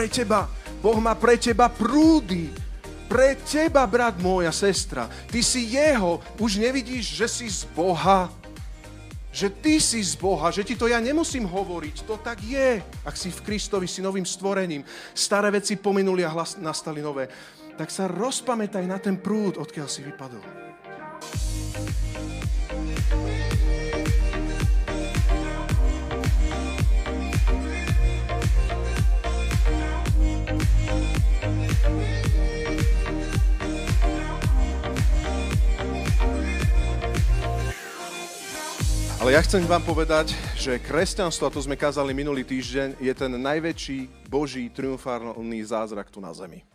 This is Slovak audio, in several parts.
pre teba. Boh má pre teba prúdy. Pre teba, brat môj a sestra. Ty si jeho. Už nevidíš, že si z Boha. Že ty si z Boha, že ti to ja nemusím hovoriť. To tak je. Ak si v Kristovi, si novým stvorením. Staré veci pominuli a hlas, nastali nové. Tak sa rozpamätaj na ten prúd, odkiaľ si vypadol. Ale ja chcem vám povedať, že kresťanstvo, a to sme kázali minulý týždeň, je ten najväčší Boží triumfálny zázrak tu na zemi.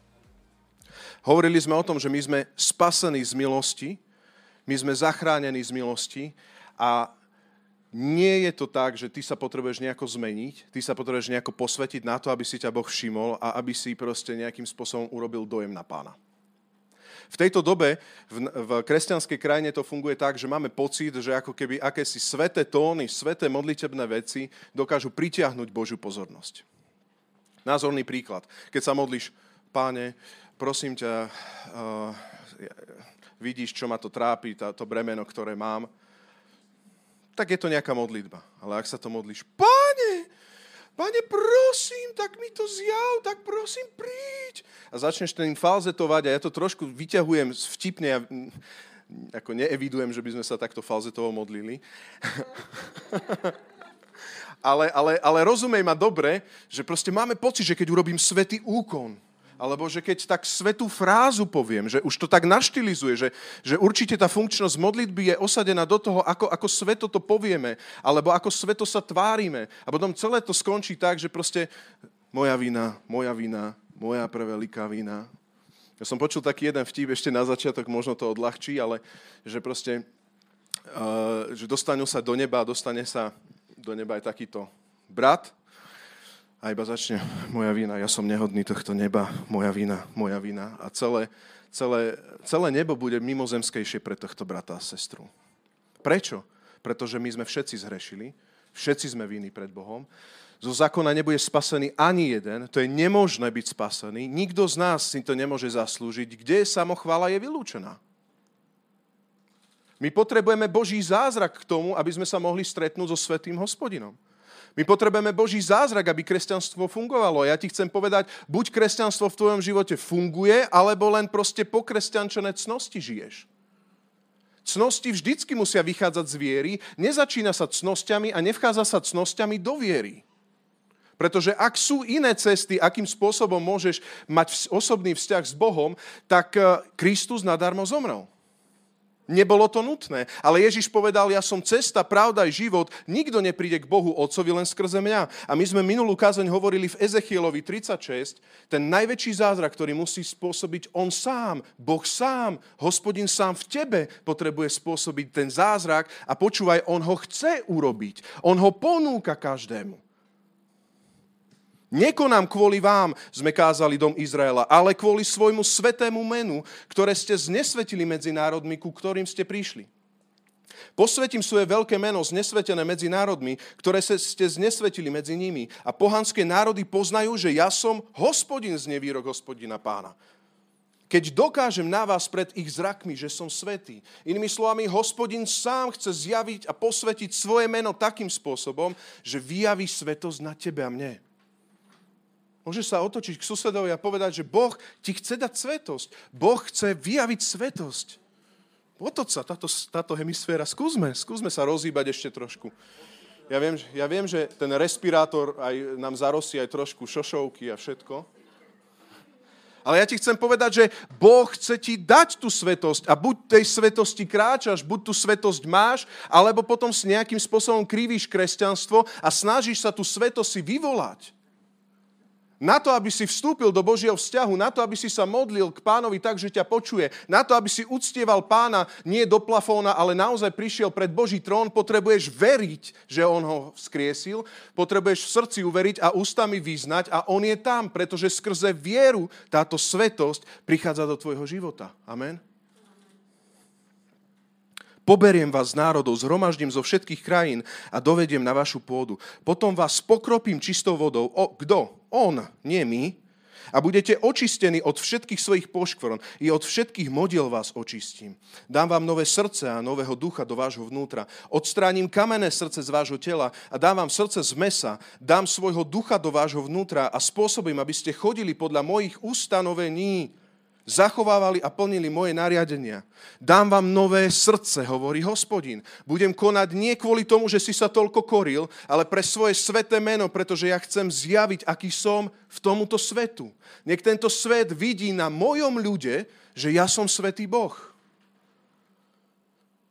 Hovorili sme o tom, že my sme spasení z milosti, my sme zachránení z milosti a nie je to tak, že ty sa potrebuješ nejako zmeniť, ty sa potrebuješ nejako posvetiť na to, aby si ťa Boh všimol a aby si proste nejakým spôsobom urobil dojem na pána. V tejto dobe v, v kresťanskej krajine to funguje tak, že máme pocit, že ako keby akési sveté tóny, sveté modlitebné veci dokážu pritiahnuť Božiu pozornosť. Názorný príklad. Keď sa modlíš, páne, prosím ťa, uh, vidíš, čo ma to trápi, tá, to bremeno, ktoré mám, tak je to nejaká modlitba. Ale ak sa to modlíš, páne, Pane, prosím, tak mi to zjav, tak prosím, príď. A začneš ten falzetovať a ja to trošku vyťahujem vtipne, ja ako neevidujem, že by sme sa takto falzetovo modlili. ale, ale, ale rozumej ma dobre, že proste máme pocit, že keď urobím svetý úkon, alebo že keď tak svetú frázu poviem, že už to tak naštilizuje, že, že určite tá funkčnosť modlitby je osadená do toho, ako, ako sveto to povieme, alebo ako sveto sa tvárime. A potom celé to skončí tak, že proste moja vina, moja vina, moja preveliká vina. Ja som počul taký jeden vtip ešte na začiatok, možno to odľahčí, ale že proste, uh, že dostanú sa do neba dostane sa do neba aj takýto brat, a iba začne moja vina, ja som nehodný tohto neba, moja vina, moja vina. A celé, celé, celé nebo bude mimozemskejšie pre tohto brata a sestru. Prečo? Pretože my sme všetci zhrešili, všetci sme viny pred Bohom. Zo zákona nebude spasený ani jeden, to je nemožné byť spasený, nikto z nás si to nemôže zaslúžiť. Kde je samochvála, je vylúčená. My potrebujeme Boží zázrak k tomu, aby sme sa mohli stretnúť so Svetým hospodinom. My potrebujeme Boží zázrak, aby kresťanstvo fungovalo. Ja ti chcem povedať, buď kresťanstvo v tvojom živote funguje, alebo len proste po kresťančené cnosti žiješ. Cnosti vždycky musia vychádzať z viery, nezačína sa cnosťami a nevchádza sa cnosťami do viery. Pretože ak sú iné cesty, akým spôsobom môžeš mať osobný vzťah s Bohom, tak eh, Kristus nadarmo zomrel. Nebolo to nutné. Ale Ježiš povedal, ja som cesta, pravda aj život. Nikto nepríde k Bohu Otcovi len skrze mňa. A my sme minulú kázeň hovorili v Ezechielovi 36, ten najväčší zázrak, ktorý musí spôsobiť on sám, Boh sám, hospodin sám v tebe potrebuje spôsobiť ten zázrak a počúvaj, on ho chce urobiť. On ho ponúka každému. Nekonám kvôli vám, sme kázali dom Izraela, ale kvôli svojmu svetému menu, ktoré ste znesvetili medzi národmi, ku ktorým ste prišli. Posvetím svoje veľké meno znesvetené medzi národmi, ktoré ste znesvetili medzi nimi. A pohanské národy poznajú, že ja som hospodin z nevýrok hospodina pána. Keď dokážem na vás pred ich zrakmi, že som svetý. Inými slovami, hospodin sám chce zjaviť a posvetiť svoje meno takým spôsobom, že vyjaví svetosť na tebe a mne. Môžeš sa otočiť k susedovi a povedať, že Boh ti chce dať svetosť. Boh chce vyjaviť svetosť. Otoč sa, táto, táto hemisféra. Skúsme, skúsme sa rozhýbať ešte trošku. Ja viem, ja viem, že ten respirátor aj nám zarosí aj trošku šošovky a všetko. Ale ja ti chcem povedať, že Boh chce ti dať tú svetosť a buď tej svetosti kráčaš, buď tú svetosť máš, alebo potom s nejakým spôsobom krivíš kresťanstvo a snažíš sa tú svetosť si vyvolať. Na to, aby si vstúpil do Božieho vzťahu, na to, aby si sa modlil k pánovi tak, že ťa počuje, na to, aby si uctieval pána nie do plafóna, ale naozaj prišiel pred Boží trón, potrebuješ veriť, že on ho vzkriesil, potrebuješ v srdci uveriť a ústami vyznať a on je tam, pretože skrze vieru táto svetosť prichádza do tvojho života. Amen. Poberiem vás z národov, zhromaždím zo všetkých krajín a dovediem na vašu pôdu. Potom vás pokropím čistou vodou. O, kto? On, nie my. A budete očistení od všetkých svojich poškvrn. I od všetkých modiel vás očistím. Dám vám nové srdce a nového ducha do vášho vnútra. Odstránim kamenné srdce z vášho tela a dám vám srdce z mesa. Dám svojho ducha do vášho vnútra a spôsobím, aby ste chodili podľa mojich ustanovení zachovávali a plnili moje nariadenia. Dám vám nové srdce, hovorí hospodin. Budem konať nie kvôli tomu, že si sa toľko koril, ale pre svoje sveté meno, pretože ja chcem zjaviť, aký som v tomuto svetu. Nech tento svet vidí na mojom ľude, že ja som svetý Boh.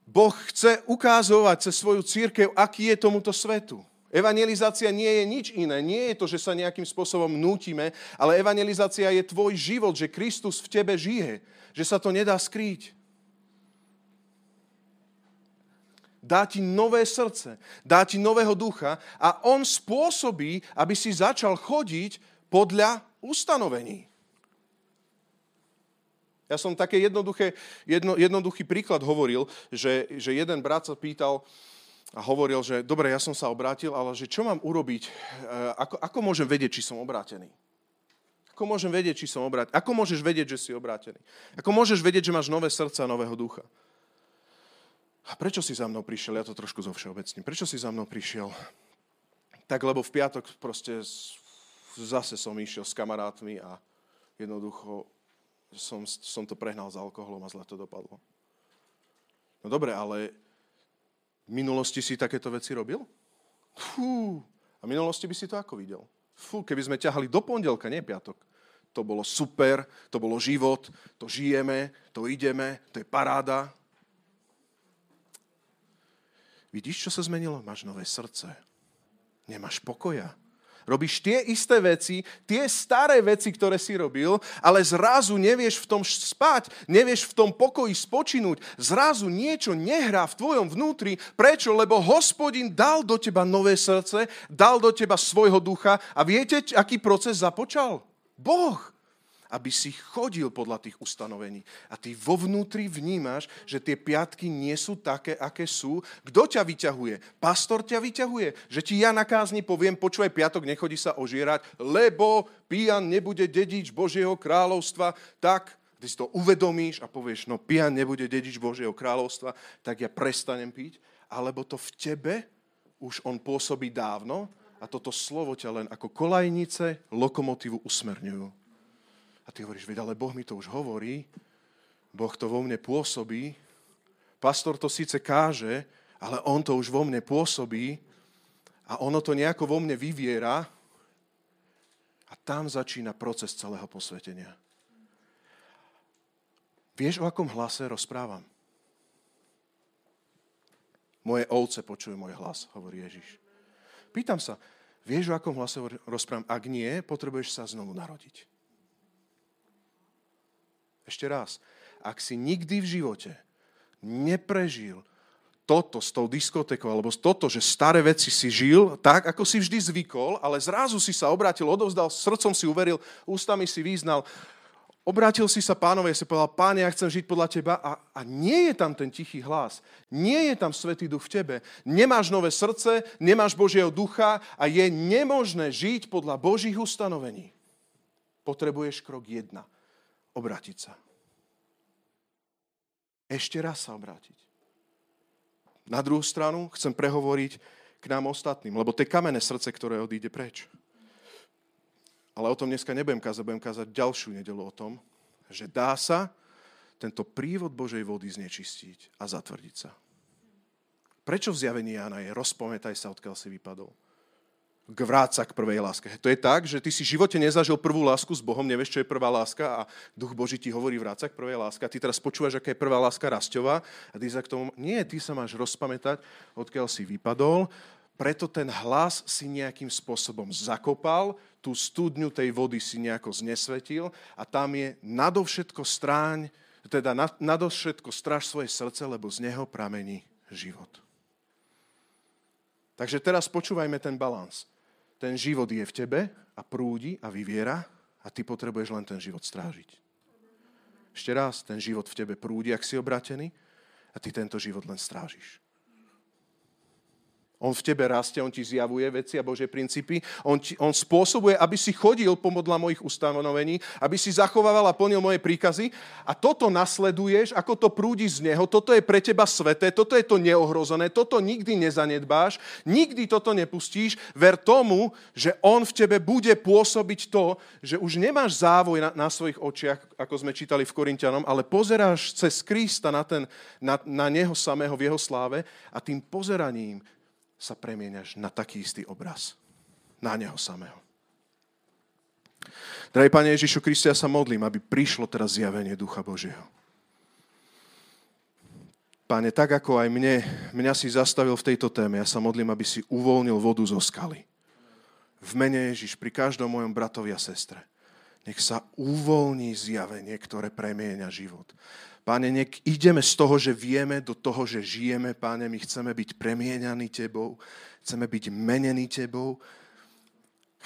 Boh chce ukázovať cez svoju církev, aký je tomuto svetu. Evangelizácia nie je nič iné. Nie je to, že sa nejakým spôsobom nútime, ale evangelizácia je tvoj život, že Kristus v tebe žije. Že sa to nedá skrýť. Dá ti nové srdce, dá ti nového ducha a on spôsobí, aby si začal chodiť podľa ustanovení. Ja som také jedno, jednoduchý príklad hovoril, že, že jeden brat sa pýtal, a hovoril, že dobre, ja som sa obrátil, ale že čo mám urobiť, e, ako, ako môžem vedieť, či som obrátený? Ako môžem vedieť, či som obrátený? Ako môžeš vedieť, že si obrátený? Ako môžeš vedieť, že máš nové srdce a nového ducha? A prečo si za mnou prišiel? Ja to trošku zo všeobecním. Prečo si za mnou prišiel? Tak lebo v piatok proste zase som išiel s kamarátmi a jednoducho som, som to prehnal s alkoholom a zle to dopadlo. No dobre, ale v minulosti si takéto veci robil? Fú, a v minulosti by si to ako videl? Fú, keby sme ťahali do pondelka, nie piatok. To bolo super, to bolo život, to žijeme, to ideme, to je paráda. Vidíš, čo sa zmenilo? Máš nové srdce. Nemáš pokoja. Robíš tie isté veci, tie staré veci, ktoré si robil, ale zrazu nevieš v tom spať, nevieš v tom pokoji spočinúť. Zrazu niečo nehrá v tvojom vnútri. Prečo? Lebo hospodin dal do teba nové srdce, dal do teba svojho ducha a viete, aký proces započal? Boh aby si chodil podľa tých ustanovení. A ty vo vnútri vnímaš, že tie piatky nie sú také, aké sú. Kto ťa vyťahuje? Pastor ťa vyťahuje. Že ti ja na kázni poviem, počúvaj, piatok, nechodí sa ožierať, lebo pijan nebude dedič Božieho kráľovstva. Tak, ty si to uvedomíš a povieš, no pijan nebude dedič Božieho kráľovstva, tak ja prestanem piť. Alebo to v tebe už on pôsobí dávno a toto slovo ťa len ako kolajnice lokomotívu usmerňujú. A ty hovoríš, veď ale Boh mi to už hovorí, Boh to vo mne pôsobí, pastor to síce káže, ale on to už vo mne pôsobí a ono to nejako vo mne vyviera a tam začína proces celého posvetenia. Vieš, o akom hlase rozprávam? Moje ovce počujú môj hlas, hovorí Ježiš. Pýtam sa, vieš, o akom hlase rozprávam? Ak nie, potrebuješ sa znovu narodiť. Ešte raz. Ak si nikdy v živote neprežil toto s tou diskotékou, alebo toto, že staré veci si žil tak, ako si vždy zvykol, ale zrazu si sa obrátil, odovzdal, srdcom si uveril, ústami si význal, obrátil si sa pánovi si povedal, páne, ja chcem žiť podľa teba a, a nie je tam ten tichý hlas, nie je tam Svetý duch v tebe, nemáš nové srdce, nemáš Božieho ducha a je nemožné žiť podľa Božích ustanovení. Potrebuješ krok jedna obrátiť sa. Ešte raz sa obrátiť. Na druhú stranu chcem prehovoriť k nám ostatným, lebo to je kamenné srdce, ktoré odíde preč. Ale o tom dneska nebudem kázať, budem kázať ďalšiu nedelu o tom, že dá sa tento prívod Božej vody znečistiť a zatvrdiť sa. Prečo v zjavení Jána je rozpometaj sa, odkiaľ si vypadol? K vráca k prvej láske. To je tak, že ty si v živote nezažil prvú lásku s Bohom, nevieš, čo je prvá láska a Duch Boží ti hovorí vráca k prvej láske a ty teraz počúvaš, aká je prvá láska rastová a ty sa k tomu, nie, ty sa máš rozpamätať, odkiaľ si vypadol, preto ten hlas si nejakým spôsobom zakopal, tú studňu tej vody si nejako znesvetil a tam je nadovšetko stráň, teda nadovšetko stráž svoje srdce, lebo z neho pramení život. Takže teraz počúvajme ten balans ten život je v tebe a prúdi a vyviera a ty potrebuješ len ten život strážiť. Ešte raz, ten život v tebe prúdi, ak si obratený, a ty tento život len strážiš. On v tebe rastie, on ti zjavuje veci a Božie princípy. On, ti, on spôsobuje, aby si chodil pomodla mojich ustanovení, aby si zachovával a plnil moje príkazy. A toto nasleduješ, ako to prúdi z neho. Toto je pre teba sveté, toto je to neohrozené, toto nikdy nezanedbáš, nikdy toto nepustíš. Ver tomu, že on v tebe bude pôsobiť to, že už nemáš závoj na, na svojich očiach, ako sme čítali v Korintianom, ale pozeráš cez Krista na, ten, na, na neho samého v jeho sláve a tým pozeraním sa premieňaš na taký istý obraz. Na Neho samého. Drahý Pane Ježišu Kriste, ja sa modlím, aby prišlo teraz zjavenie Ducha Božieho. Pane, tak ako aj mne, mňa si zastavil v tejto téme, ja sa modlím, aby si uvoľnil vodu zo skaly. V mene Ježiš, pri každom mojom bratovi a sestre. Nech sa uvoľní zjavenie, ktoré premieňa život. Páne, nech ideme z toho, že vieme, do toho, že žijeme. Páne, my chceme byť premieňaní Tebou, chceme byť menení Tebou,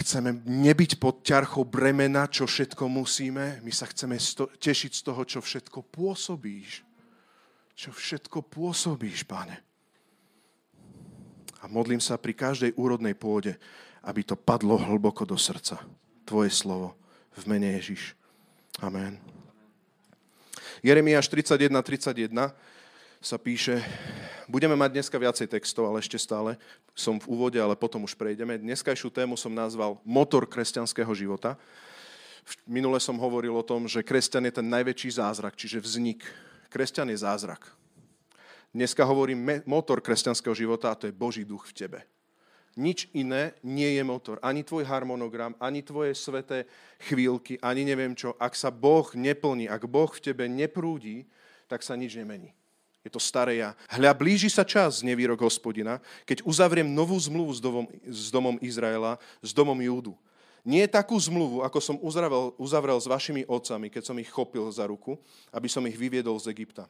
chceme nebyť pod ťarchou bremena, čo všetko musíme. My sa chceme tešiť z toho, čo všetko pôsobíš. Čo všetko pôsobíš, Páne. A modlím sa pri každej úrodnej pôde, aby to padlo hlboko do srdca. Tvoje slovo v mene Ježiš. Amen. Jeremiáš 31, 31 sa píše, budeme mať dneska viacej textov, ale ešte stále som v úvode, ale potom už prejdeme. Dneskajšiu tému som nazval Motor kresťanského života. Minule som hovoril o tom, že kresťan je ten najväčší zázrak, čiže vznik. Kresťan je zázrak. Dneska hovorím motor kresťanského života a to je Boží duch v tebe. Nič iné nie je motor. Ani tvoj harmonogram, ani tvoje sveté chvíľky, ani neviem čo. Ak sa Boh neplní, ak Boh v tebe neprúdi, tak sa nič nemení. Je to staré ja. Hľa, blíži sa čas, nevýrok hospodina, keď uzavriem novú zmluvu s domom, s domom Izraela, s domom Júdu. Nie takú zmluvu, ako som uzavrel, uzavrel s vašimi otcami, keď som ich chopil za ruku, aby som ich vyviedol z Egypta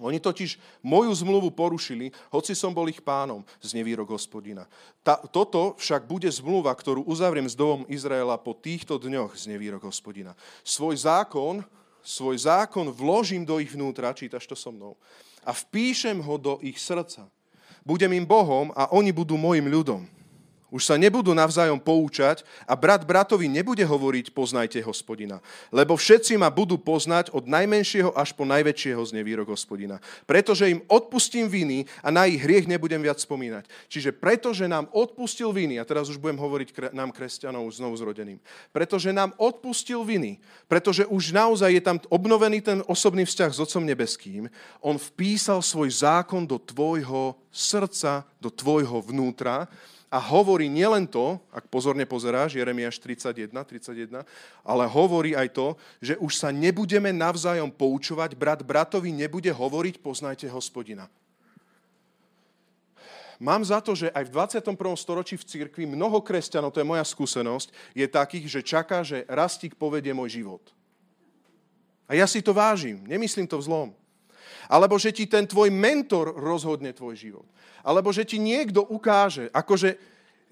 oni totiž moju zmluvu porušili, hoci som bol ich pánom, z nevýrok hospodina. Ta, toto však bude zmluva, ktorú uzavriem s domom Izraela po týchto dňoch, z nevýrok hospodina. Svoj zákon, svoj zákon vložím do ich vnútra, čítaš to so mnou, a vpíšem ho do ich srdca. Budem im Bohom a oni budú môjim ľudom. Už sa nebudú navzájom poučať a brat bratovi nebude hovoriť poznajte hospodina. Lebo všetci ma budú poznať od najmenšieho až po najväčšieho z nevýrok hospodina. Pretože im odpustím viny a na ich hriech nebudem viac spomínať. Čiže pretože nám odpustil viny, a teraz už budem hovoriť nám kresťanov znovu zrodeným, pretože nám odpustil viny, pretože už naozaj je tam obnovený ten osobný vzťah s Otcom Nebeským, on vpísal svoj zákon do tvojho srdca, do tvojho vnútra a hovorí nielen to, ak pozorne pozeráš, Jeremiáš 31, 31, ale hovorí aj to, že už sa nebudeme navzájom poučovať, brat bratovi nebude hovoriť, poznajte hospodina. Mám za to, že aj v 21. storočí v cirkvi mnoho kresťanov, to je moja skúsenosť, je takých, že čaká, že rastík povedie môj život. A ja si to vážim, nemyslím to v zlom. Alebo že ti ten tvoj mentor rozhodne tvoj život. Alebo že ti niekto ukáže, akože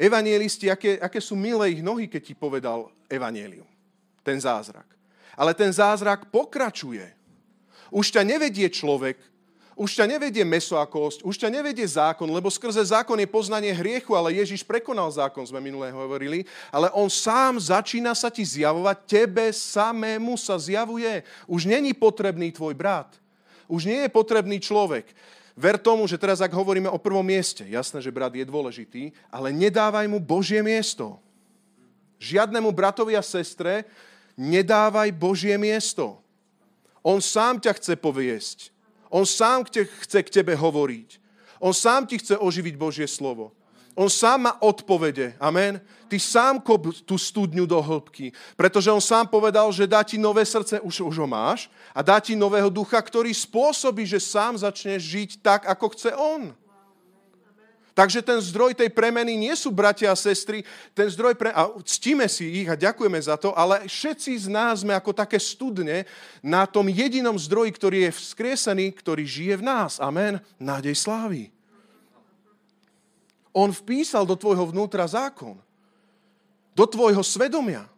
evanielisti, aké, aké sú milé ich nohy, keď ti povedal evanielium. Ten zázrak. Ale ten zázrak pokračuje. Už ťa nevedie človek, už ťa nevedie meso a kosť, už ťa nevedie zákon, lebo skrze zákon je poznanie hriechu, ale Ježiš prekonal zákon, sme minulé hovorili, ale on sám začína sa ti zjavovať, tebe samému sa zjavuje. Už není potrebný tvoj brat. Už nie je potrebný človek. Ver tomu, že teraz ak hovoríme o prvom mieste, jasné, že brat je dôležitý, ale nedávaj mu Božie miesto. Žiadnemu bratovi a sestre nedávaj Božie miesto. On sám ťa chce poviesť. On sám chce k tebe hovoriť. On sám ti chce oživiť Božie slovo. On sám má odpovede. Amen. Ty sám kop tú studňu do hĺbky. Pretože on sám povedal, že dá ti nové srdce, už, už ho máš, a dá ti nového ducha, ktorý spôsobí, že sám začneš žiť tak, ako chce on. Takže ten zdroj tej premeny nie sú bratia a sestry, ten zdroj pre... A ctíme si ich a ďakujeme za to, ale všetci z nás sme ako také studne na tom jedinom zdroji, ktorý je vzkriesený, ktorý žije v nás. Amen. Nádej slávy. On vpísal do tvojho vnútra zákon. Do tvojho svedomia.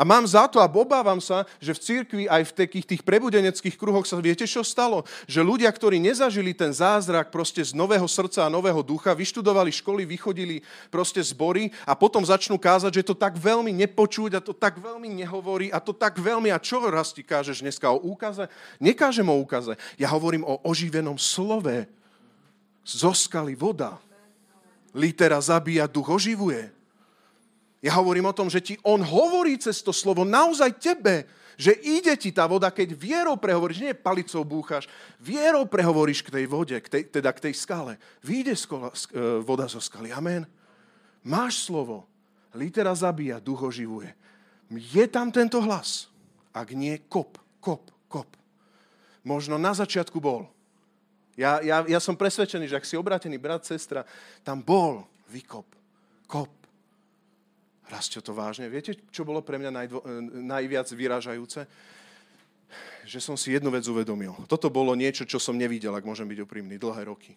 A mám za to a obávam sa, že v cirkvi aj v takých tých prebudeneckých kruhoch sa viete, čo stalo? Že ľudia, ktorí nezažili ten zázrak proste z nového srdca a nového ducha, vyštudovali školy, vychodili proste zbory a potom začnú kázať, že to tak veľmi nepočuť a to tak veľmi nehovorí a to tak veľmi... A čo raz ti kážeš dneska o úkaze? Nekážem o úkaze. Ja hovorím o oživenom slove. Zoskali voda. Litera zabíja, duch oživuje. Ja hovorím o tom, že ti on hovorí cez to slovo naozaj tebe, že ide ti tá voda, keď vierou prehovoríš, nie palicou búchaš, vierou prehovoríš k tej vode, k tej, teda k tej skale. Vyjde skola, e, voda zo skaly. Amen. Máš slovo. Litera zabíja, duch oživuje. Je tam tento hlas. Ak nie, kop, kop, kop. Možno na začiatku bol. Ja, ja, ja som presvedčený, že ak si obrátený brat, sestra, tam bol vykop, kop, Rastio to vážne. Viete, čo bolo pre mňa najdvo, e, najviac vyrážajúce? Že som si jednu vec uvedomil. Toto bolo niečo, čo som nevidel, ak môžem byť úprimný, dlhé roky.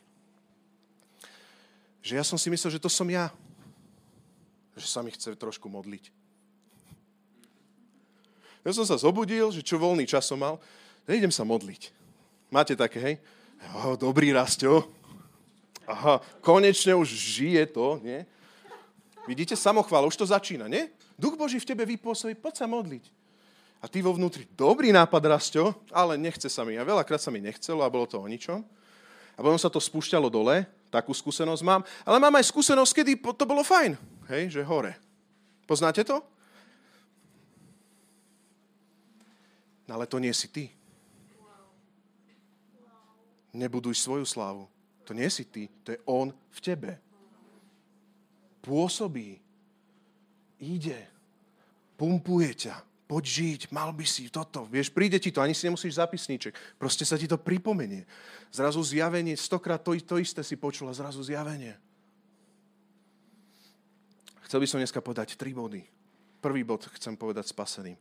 Že ja som si myslel, že to som ja. Že sa mi chce trošku modliť. Ja som sa zobudil, že čo voľný čas som mal, že idem sa modliť. Máte také, hej? Oh, dobrý Rastio. Aha, konečne už žije to, nie? Vidíte, samochvála, už to začína, nie? Duch Boží v tebe vypôsobí, poď sa modliť. A ty vo vnútri, dobrý nápad, Rastio, ale nechce sa mi. A veľakrát sa mi nechcelo a bolo to o ničom. A potom sa to spúšťalo dole, takú skúsenosť mám. Ale mám aj skúsenosť, kedy to bolo fajn. Hej, že hore. Poznáte to? No ale to nie si ty. Nebuduj svoju slávu. To nie si ty, to je on v tebe pôsobí, ide, pumpuje ťa, poď žiť, mal by si toto. Vieš, príde ti to, ani si nemusíš zapisníček. Proste sa ti to pripomenie. Zrazu zjavenie, stokrát to, to isté si počula, zrazu zjavenie. Chcel by som dneska povedať tri body. Prvý bod chcem povedať spaseným.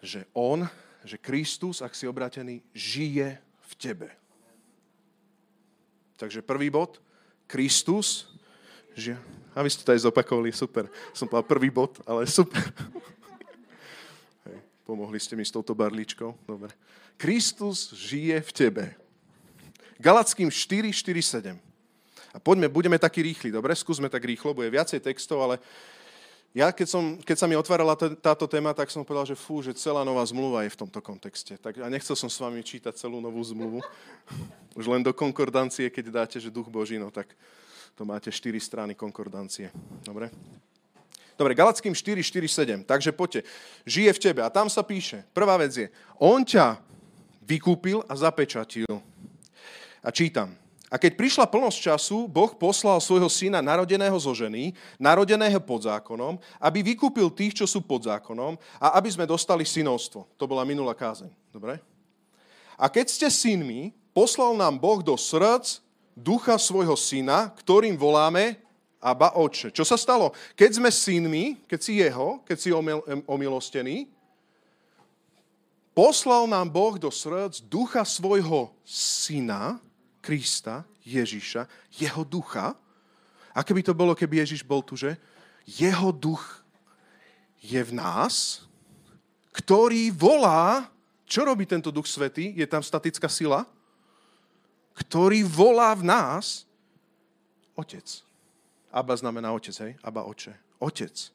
Že on, že Kristus, ak si obratený, žije v tebe. Takže prvý bod, Kristus žije a vy ste to aj zopakovali, super. Som povedal prvý bod, ale super. Hej, pomohli ste mi s touto barličkou. Dobre. Kristus žije v tebe. Galackým 4, 4, 7. A poďme, budeme takí rýchli, dobre? Skúsme tak rýchlo, bude viacej textov, ale ja, keď, som, keď sa mi otvárala t- táto téma, tak som povedal, že fú, že celá nová zmluva je v tomto kontexte. Tak, a nechcel som s vami čítať celú novú zmluvu. Už len do konkordancie, keď dáte, že duch Boží, no tak to máte 4 strany konkordancie. Dobre? Dobre, Galackým 4, 4, 7. Takže poďte. Žije v tebe. A tam sa píše. Prvá vec je, on ťa vykúpil a zapečatil. A čítam. A keď prišla plnosť času, Boh poslal svojho syna narodeného zo ženy, narodeného pod zákonom, aby vykúpil tých, čo sú pod zákonom a aby sme dostali synovstvo. To bola minulá kázeň. Dobre? A keď ste synmi, poslal nám Boh do srdc ducha svojho syna, ktorým voláme Aba Oče. Čo sa stalo? Keď sme synmi, keď si jeho, keď si omilostený, poslal nám Boh do srdc ducha svojho syna, Krista, Ježiša, jeho ducha. A keby to bolo, keby Ježiš bol tu, že? Jeho duch je v nás, ktorý volá, čo robí tento duch svetý? Je tam statická sila? ktorý volá v nás Otec. Aba znamená otec, hej? Aba oče. Otec.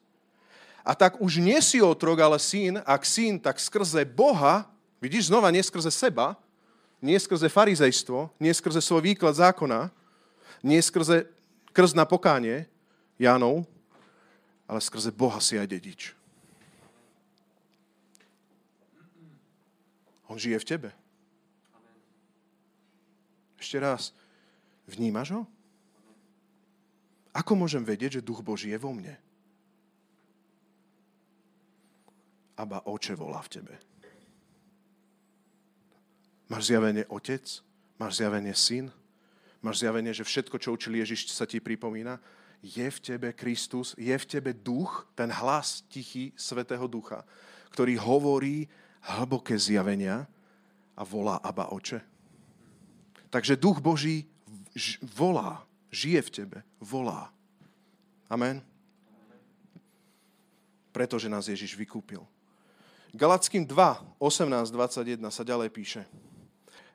A tak už nie si otrok, ale syn. Ak syn, tak skrze Boha, vidíš znova, nie skrze seba, nie skrze farizejstvo, nie skrze svoj výklad zákona, nie skrze krst na pokánie Jánov, ale skrze Boha si aj dedič. On žije v tebe. Ešte raz. Vnímaš ho? Ako môžem vedieť, že duch Boží je vo mne? Aba oče volá v tebe. Máš zjavenie otec? Máš zjavenie syn? Máš zjavenie, že všetko, čo učil Ježiš, sa ti pripomína? Je v tebe Kristus, je v tebe duch, ten hlas tichý Svetého Ducha, ktorý hovorí hlboké zjavenia a volá Aba oče? Takže duch Boží volá, žije v tebe, volá. Amen. 1. pretože nás Ježiš vykúpil. Galackým 2, 18, 21 sa ďalej píše.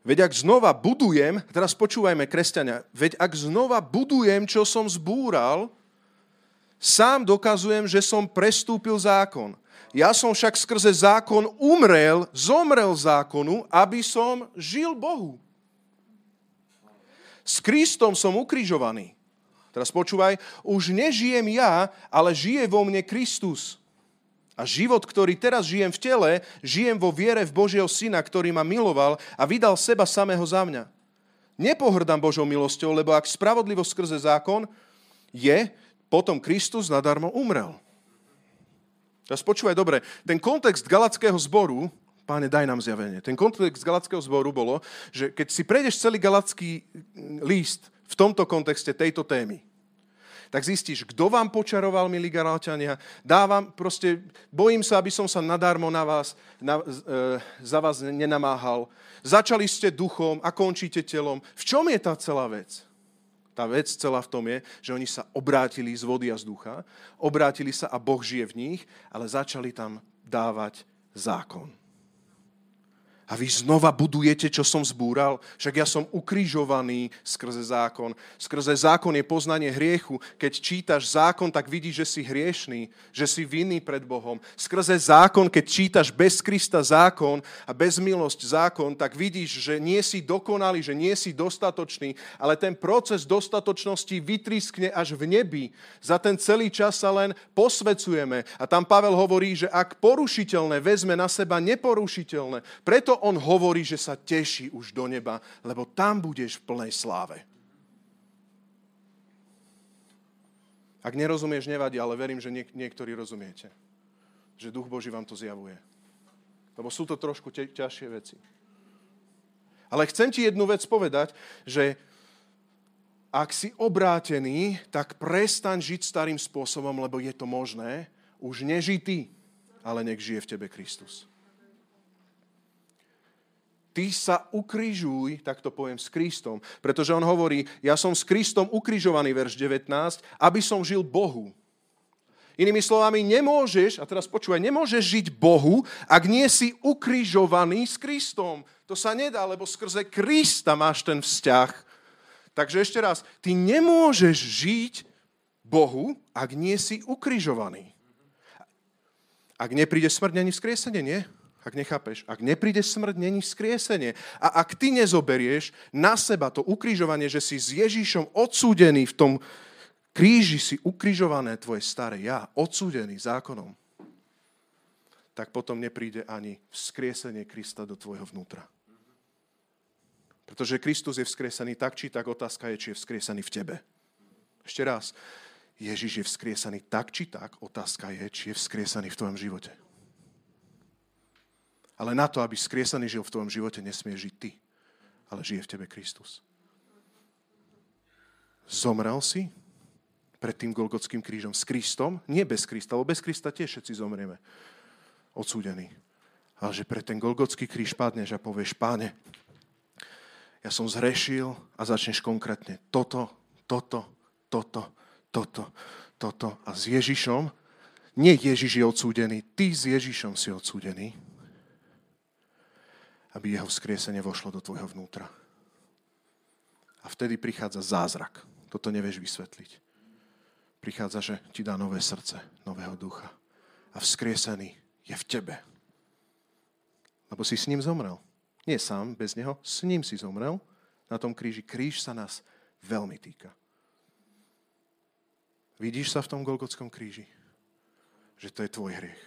Veď ak znova budujem, teraz počúvajme kresťania, veď ak znova budujem, čo som zbúral, sám dokazujem, že som prestúpil zákon. Ja som však skrze zákon umrel, zomrel zákonu, aby som žil Bohu. S Kristom som ukrižovaný. Teraz počúvaj, už nežijem ja, ale žije vo mne Kristus. A život, ktorý teraz žijem v tele, žijem vo viere v Božieho Syna, ktorý ma miloval a vydal seba samého za mňa. Nepohrdám Božou milosťou, lebo ak spravodlivosť skrze zákon je, potom Kristus nadarmo umrel. Teraz počúvaj dobre, ten kontext galackého zboru, páne, daj nám zjavenie, ten kontext galackého zboru bolo, že keď si prejdeš celý galacký líst v tomto kontexte tejto témy, tak zistíš, kto vám počaroval, milí Galáťania. Dávam, proste, bojím sa, aby som sa nadarmo na vás, na, e, za vás nenamáhal. Začali ste duchom a končíte telom. V čom je tá celá vec? Tá vec celá v tom je, že oni sa obrátili z vody a z ducha, obrátili sa a Boh žije v nich, ale začali tam dávať zákon. A vy znova budujete, čo som zbúral? Však ja som ukrižovaný skrze zákon. Skrze zákon je poznanie hriechu. Keď čítaš zákon, tak vidíš, že si hriešný, že si vinný pred Bohom. Skrze zákon, keď čítaš bez Krista zákon a bez milosť zákon, tak vidíš, že nie si dokonalý, že nie si dostatočný, ale ten proces dostatočnosti vytriskne až v nebi. Za ten celý čas sa len posvecujeme. A tam Pavel hovorí, že ak porušiteľné vezme na seba neporušiteľné, preto on hovorí, že sa teší už do neba, lebo tam budeš v plnej sláve. Ak nerozumieš, nevadí, ale verím, že niek- niektorí rozumiete. Že Duch Boží vám to zjavuje. Lebo sú to trošku te- ťažšie veci. Ale chcem ti jednu vec povedať, že ak si obrátený, tak prestaň žiť starým spôsobom, lebo je to možné. Už nežij ale nech žije v tebe Kristus ty sa ukrižuj, tak to poviem, s Kristom. Pretože on hovorí, ja som s Kristom ukrižovaný, verš 19, aby som žil Bohu. Inými slovami, nemôžeš, a teraz počúvaj, nemôžeš žiť Bohu, ak nie si ukrižovaný s Kristom. To sa nedá, lebo skrze Krista máš ten vzťah. Takže ešte raz, ty nemôžeš žiť Bohu, ak nie si ukrižovaný. Ak nepríde smrť, není vzkriesenie, nie? Ak nechápeš, ak nepríde smrť, není skriesenie. A ak ty nezoberieš na seba to ukrižovanie, že si s Ježíšom odsúdený v tom kríži, si ukrižované tvoje staré ja, odsúdený zákonom, tak potom nepríde ani vzkriesenie Krista do tvojho vnútra. Pretože Kristus je vzkriesený tak, či tak otázka je, či je vzkriesený v tebe. Ešte raz. Ježiš je vzkriesaný tak, či tak, otázka je, či je vzkriesaný v tvojom živote. Ale na to, aby skriesaný žil v tvojom živote, nesmie žiť ty, ale žije v tebe Kristus. Zomrel si pred tým Golgotským krížom s Kristom, nie bez Krista, lebo bez Krista tiež všetci zomrieme, odsúdení. Ale že pre ten Golgotský kríž padneš a povieš, páne, ja som zhrešil a začneš konkrétne toto, toto, toto, toto, toto. A s Ježišom, nie Ježiš je odsúdený, ty s Ježišom si odsúdený aby jeho vzkriesenie vošlo do tvojho vnútra. A vtedy prichádza zázrak. Toto nevieš vysvetliť. Prichádza, že ti dá nové srdce, nového ducha. A vzkriesený je v tebe. Lebo si s ním zomrel. Nie sám, bez neho, s ním si zomrel na tom kríži. Kríž sa nás veľmi týka. Vidíš sa v tom Golgotskom kríži? Že to je tvoj hriech.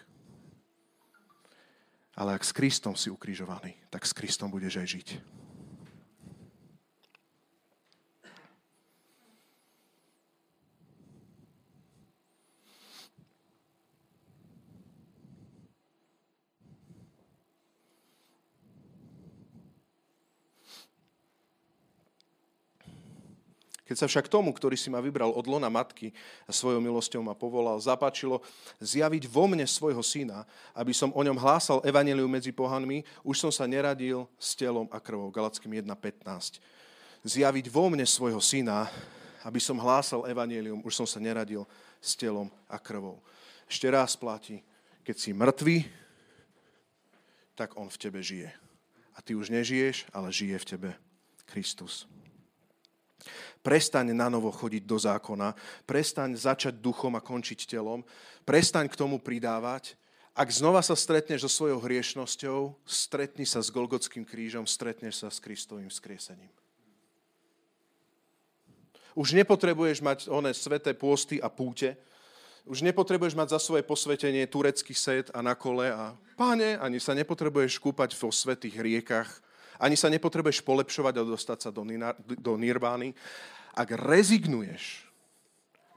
Ale ak s Kristom si ukrižovaný, tak s Kristom budeš aj žiť. Keď sa však tomu, ktorý si ma vybral od lona matky a svojou milosťou ma povolal, zapáčilo zjaviť vo mne svojho syna, aby som o ňom hlásal evaneliu medzi pohanmi, už som sa neradil s telom a krvou. Galackým 1.15. Zjaviť vo mne svojho syna, aby som hlásal evanelium, už som sa neradil s telom a krvou. ešte raz platí. Keď si mŕtvý, tak on v tebe žije. A ty už nežiješ, ale žije v tebe Kristus. Prestaň na novo chodiť do zákona, prestaň začať duchom a končiť telom, prestaň k tomu pridávať. Ak znova sa stretneš so svojou hriešnosťou, stretni sa s Golgotským krížom, stretneš sa s Kristovým skriesením. Už nepotrebuješ mať oné sveté pôsty a púte, už nepotrebuješ mať za svoje posvetenie turecký set a na kole a páne, ani sa nepotrebuješ kúpať vo svetých riekach, ani sa nepotrebuješ polepšovať a dostať sa do, do nirvány. Ak rezignuješ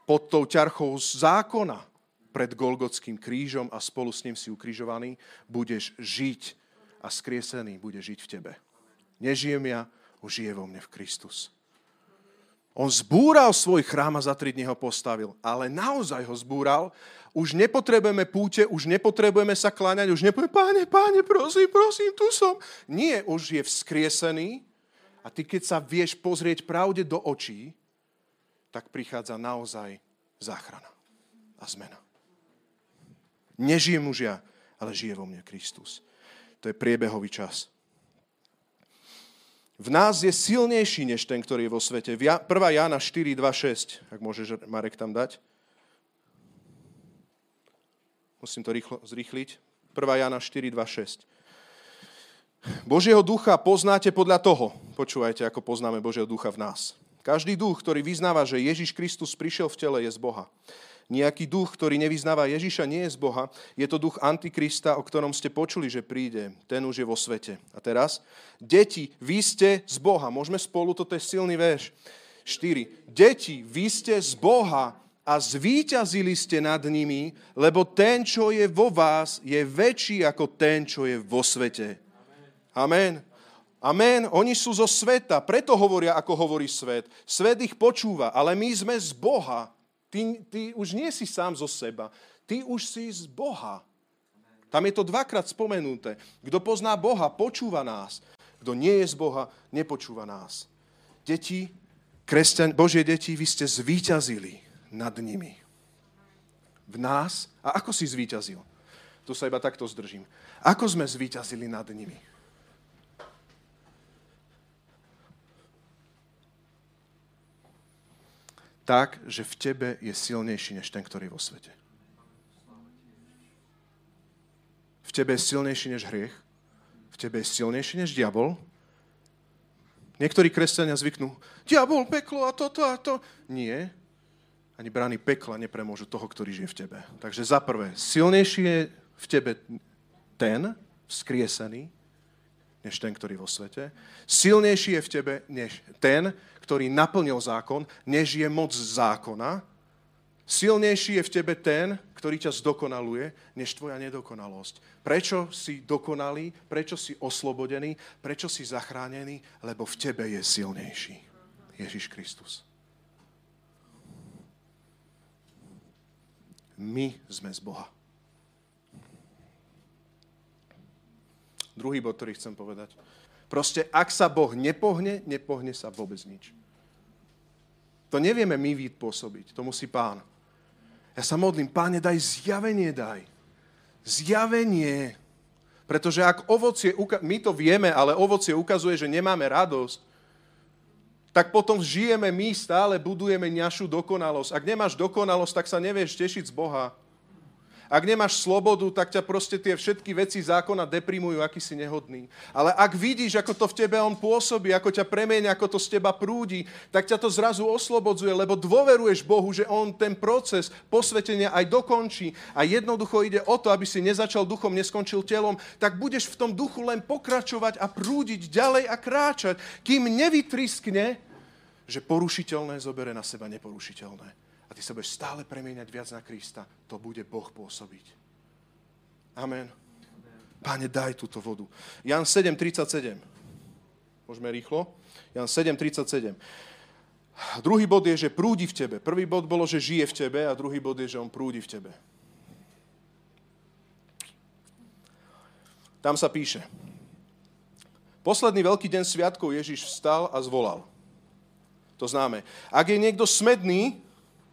pod tou ťarchou zákona pred Golgotským krížom a spolu s ním si ukrižovaný, budeš žiť a skriesený bude žiť v tebe. Nežijem ja, už žije vo mne v Kristus. On zbúral svoj chrám a za tri dní ho postavil. Ale naozaj ho zbúral. Už nepotrebujeme púte, už nepotrebujeme sa kláňať, už nepotrebujeme, páne, páne, prosím, prosím, tu som. Nie, už je vzkriesený a ty keď sa vieš pozrieť pravde do očí, tak prichádza naozaj záchrana a zmena. Nežijem už ja, ale žije vo mne Kristus. To je priebehový čas v nás je silnejší než ten, ktorý je vo svete. 1. Jána 4, 2, 6, ak môžeš Marek tam dať. Musím to rýchlo zrýchliť. 1. Jána 4, 2, 6. Božieho ducha poznáte podľa toho. Počúvajte, ako poznáme Božieho ducha v nás. Každý duch, ktorý vyznáva, že Ježiš Kristus prišiel v tele, je z Boha. Nejaký duch, ktorý nevyznáva Ježiša, nie je z Boha. Je to duch Antikrista, o ktorom ste počuli, že príde. Ten už je vo svete. A teraz, deti, vy ste z Boha. Môžeme spolu, toto je silný verš. 4. Deti, vy ste z Boha a zvíťazili ste nad nimi, lebo ten, čo je vo vás, je väčší ako ten, čo je vo svete. Amen. Amen. Oni sú zo sveta, preto hovoria, ako hovorí svet. Svet ich počúva, ale my sme z Boha. Ty, ty už nie si sám zo seba, ty už si z Boha. Tam je to dvakrát spomenuté. Kto pozná Boha, počúva nás. Kto nie je z Boha, nepočúva nás. Deti, kresťan, Božie deti, vy ste zvíťazili nad nimi. V nás. A ako si zvíťazil? Tu sa iba takto zdržím. Ako sme zvíťazili nad nimi? Tak, že v tebe je silnejší než ten, ktorý je vo svete. V tebe je silnejší než hriech. V tebe je silnejší než diabol. Niektorí kresťania zvyknú, diabol, peklo a toto a to. Nie. Ani brány pekla nepremôžu toho, ktorý žije v tebe. Takže za prvé, silnejší je v tebe ten, vzkriesený, než ten, ktorý vo svete. Silnejší je v tebe než ten, ktorý naplnil zákon, než je moc zákona. Silnejší je v tebe ten, ktorý ťa zdokonaluje, než tvoja nedokonalosť. Prečo si dokonalý, prečo si oslobodený, prečo si zachránený? Lebo v tebe je silnejší. Ježiš Kristus. My sme z Boha. Druhý bod, ktorý chcem povedať. Proste, ak sa Boh nepohne, nepohne sa vôbec nič. To nevieme my pôsobiť, to musí pán. Ja sa modlím, páne, daj zjavenie, daj. Zjavenie. Pretože ak ovocie, my to vieme, ale ovocie ukazuje, že nemáme radosť, tak potom žijeme my, stále budujeme našu dokonalosť. Ak nemáš dokonalosť, tak sa nevieš tešiť z Boha. Ak nemáš slobodu, tak ťa proste tie všetky veci zákona deprimujú, aký si nehodný. Ale ak vidíš, ako to v tebe on pôsobí, ako ťa premenia, ako to z teba prúdi, tak ťa to zrazu oslobodzuje, lebo dôveruješ Bohu, že on ten proces posvetenia aj dokončí a jednoducho ide o to, aby si nezačal duchom, neskončil telom, tak budeš v tom duchu len pokračovať a prúdiť ďalej a kráčať, kým nevytriskne, že porušiteľné zobere na seba neporušiteľné a ty sa budeš stále premieňať viac na Krista, to bude Boh pôsobiť. Amen. Páne, daj túto vodu. Jan 7.37. Môžeme rýchlo? Jan 7.37. Druhý bod je, že prúdi v tebe. Prvý bod bolo, že žije v tebe a druhý bod je, že on prúdi v tebe. Tam sa píše. Posledný veľký deň sviatkov Ježiš vstal a zvolal. To známe. Ak je niekto smedný,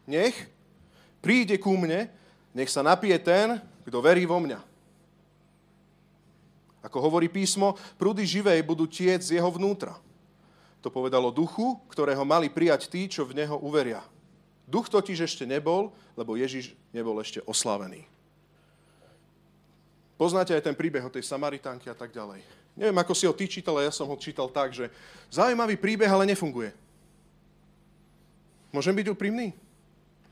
nech príde ku mne, Nech sa napije ten, kto verí vo mňa. Ako hovorí písmo, prúdy živej budú tiec z jeho vnútra. To povedalo duchu, ktorého mali prijať tí, čo v neho uveria. Duch totiž ešte nebol, lebo Ježiš nebol ešte oslavený. Poznáte aj ten príbeh o tej Samaritánky a tak ďalej. Neviem, ako si ho ty čítal, ale ja som ho čítal tak, že zaujímavý príbeh, ale nefunguje. Môžem byť úprimný?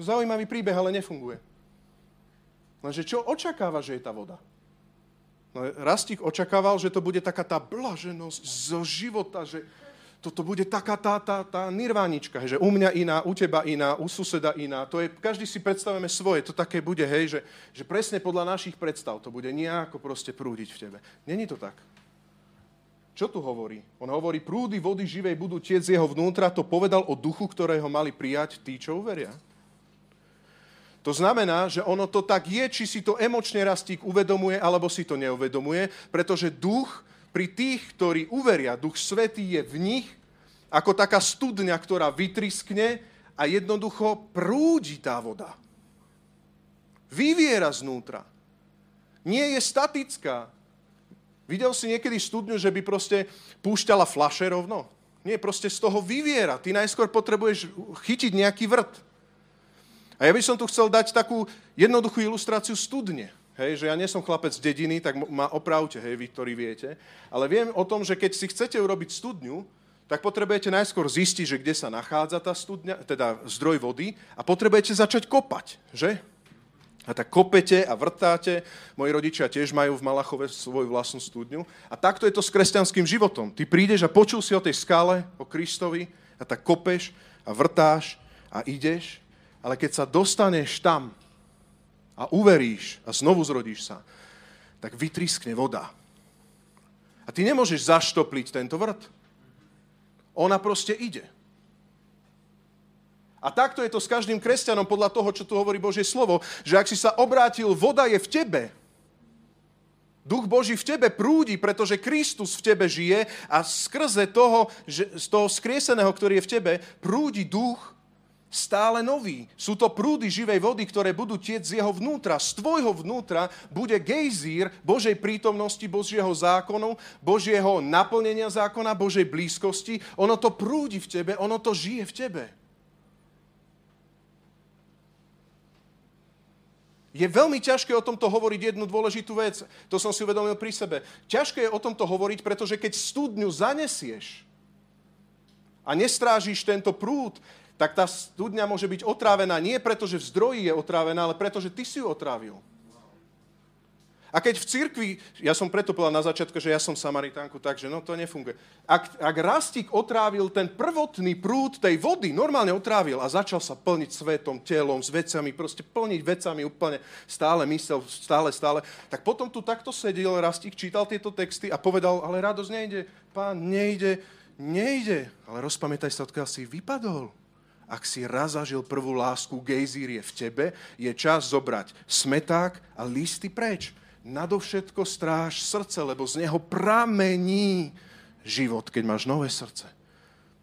Zaujímavý príbeh, ale nefunguje. Lenže čo očakáva, že je tá voda? No, Rastík očakával, že to bude taká tá blaženosť zo života, že toto bude taká tá, tá, tá nirvánička, že u mňa iná, u teba iná, u suseda iná. To je, každý si predstavíme svoje, to také bude, hej, že, že presne podľa našich predstav to bude nejako proste prúdiť v tebe. Není to tak. Čo tu hovorí? On hovorí, prúdy vody živej budú tiec z jeho vnútra, to povedal o duchu, ktorého mali prijať tí, čo uveria. To znamená, že ono to tak je, či si to emočne Rastík uvedomuje, alebo si to neuvedomuje, pretože duch pri tých, ktorí uveria, duch svetý je v nich, ako taká studňa, ktorá vytriskne a jednoducho prúdi tá voda. Vyviera znútra. Nie je statická. Videl si niekedy studňu, že by proste púšťala flaše rovno? Nie, proste z toho vyviera. Ty najskôr potrebuješ chytiť nejaký vrt. A ja by som tu chcel dať takú jednoduchú ilustráciu studne. Hej, že ja nie som chlapec z dediny, tak ma opravte, hej, vy, ktorí viete. Ale viem o tom, že keď si chcete urobiť studňu, tak potrebujete najskôr zistiť, že kde sa nachádza tá studňa, teda zdroj vody a potrebujete začať kopať, že? A tak kopete a vrtáte. Moji rodičia tiež majú v Malachove svoju vlastnú studňu. A takto je to s kresťanským životom. Ty prídeš a počul si o tej skale, o Kristovi a tak kopeš a vrtáš a ideš ale keď sa dostaneš tam a uveríš a znovu zrodíš sa, tak vytriskne voda. A ty nemôžeš zaštopliť tento vrt. Ona proste ide. A takto je to s každým kresťanom podľa toho, čo tu hovorí Božie slovo, že ak si sa obrátil, voda je v tebe. Duch Boží v tebe prúdi, pretože Kristus v tebe žije a skrze toho, že, z toho skrieseného, ktorý je v tebe, prúdi duch stále nový. Sú to prúdy živej vody, ktoré budú tieť z jeho vnútra. Z tvojho vnútra bude gejzír Božej prítomnosti, Božieho zákonu, Božieho naplnenia zákona, Božej blízkosti. Ono to prúdi v tebe, ono to žije v tebe. Je veľmi ťažké o tomto hovoriť jednu dôležitú vec. To som si uvedomil pri sebe. Ťažké je o tomto hovoriť, pretože keď studňu zanesieš a nestrážiš tento prúd, tak tá studňa môže byť otrávená nie preto, že v zdroji je otrávená, ale preto, že ty si ju otrávil. A keď v cirkvi, ja som preto povedal na začiatku, že ja som Samaritánku, takže no to nefunguje. Ak, ak Rastík otrávil ten prvotný prúd tej vody, normálne otrávil a začal sa plniť svetom, telom, s vecami, proste plniť vecami úplne stále myslel, stále, stále, tak potom tu takto sedel Rastík, čítal tieto texty a povedal, ale radosť nejde, pán, nejde, nejde. Ale rozpamätaj sa, odkiaľ si vypadol ak si raz zažil prvú lásku, gejzír je v tebe, je čas zobrať smeták a listy preč. Nadovšetko stráž srdce, lebo z neho pramení život, keď máš nové srdce.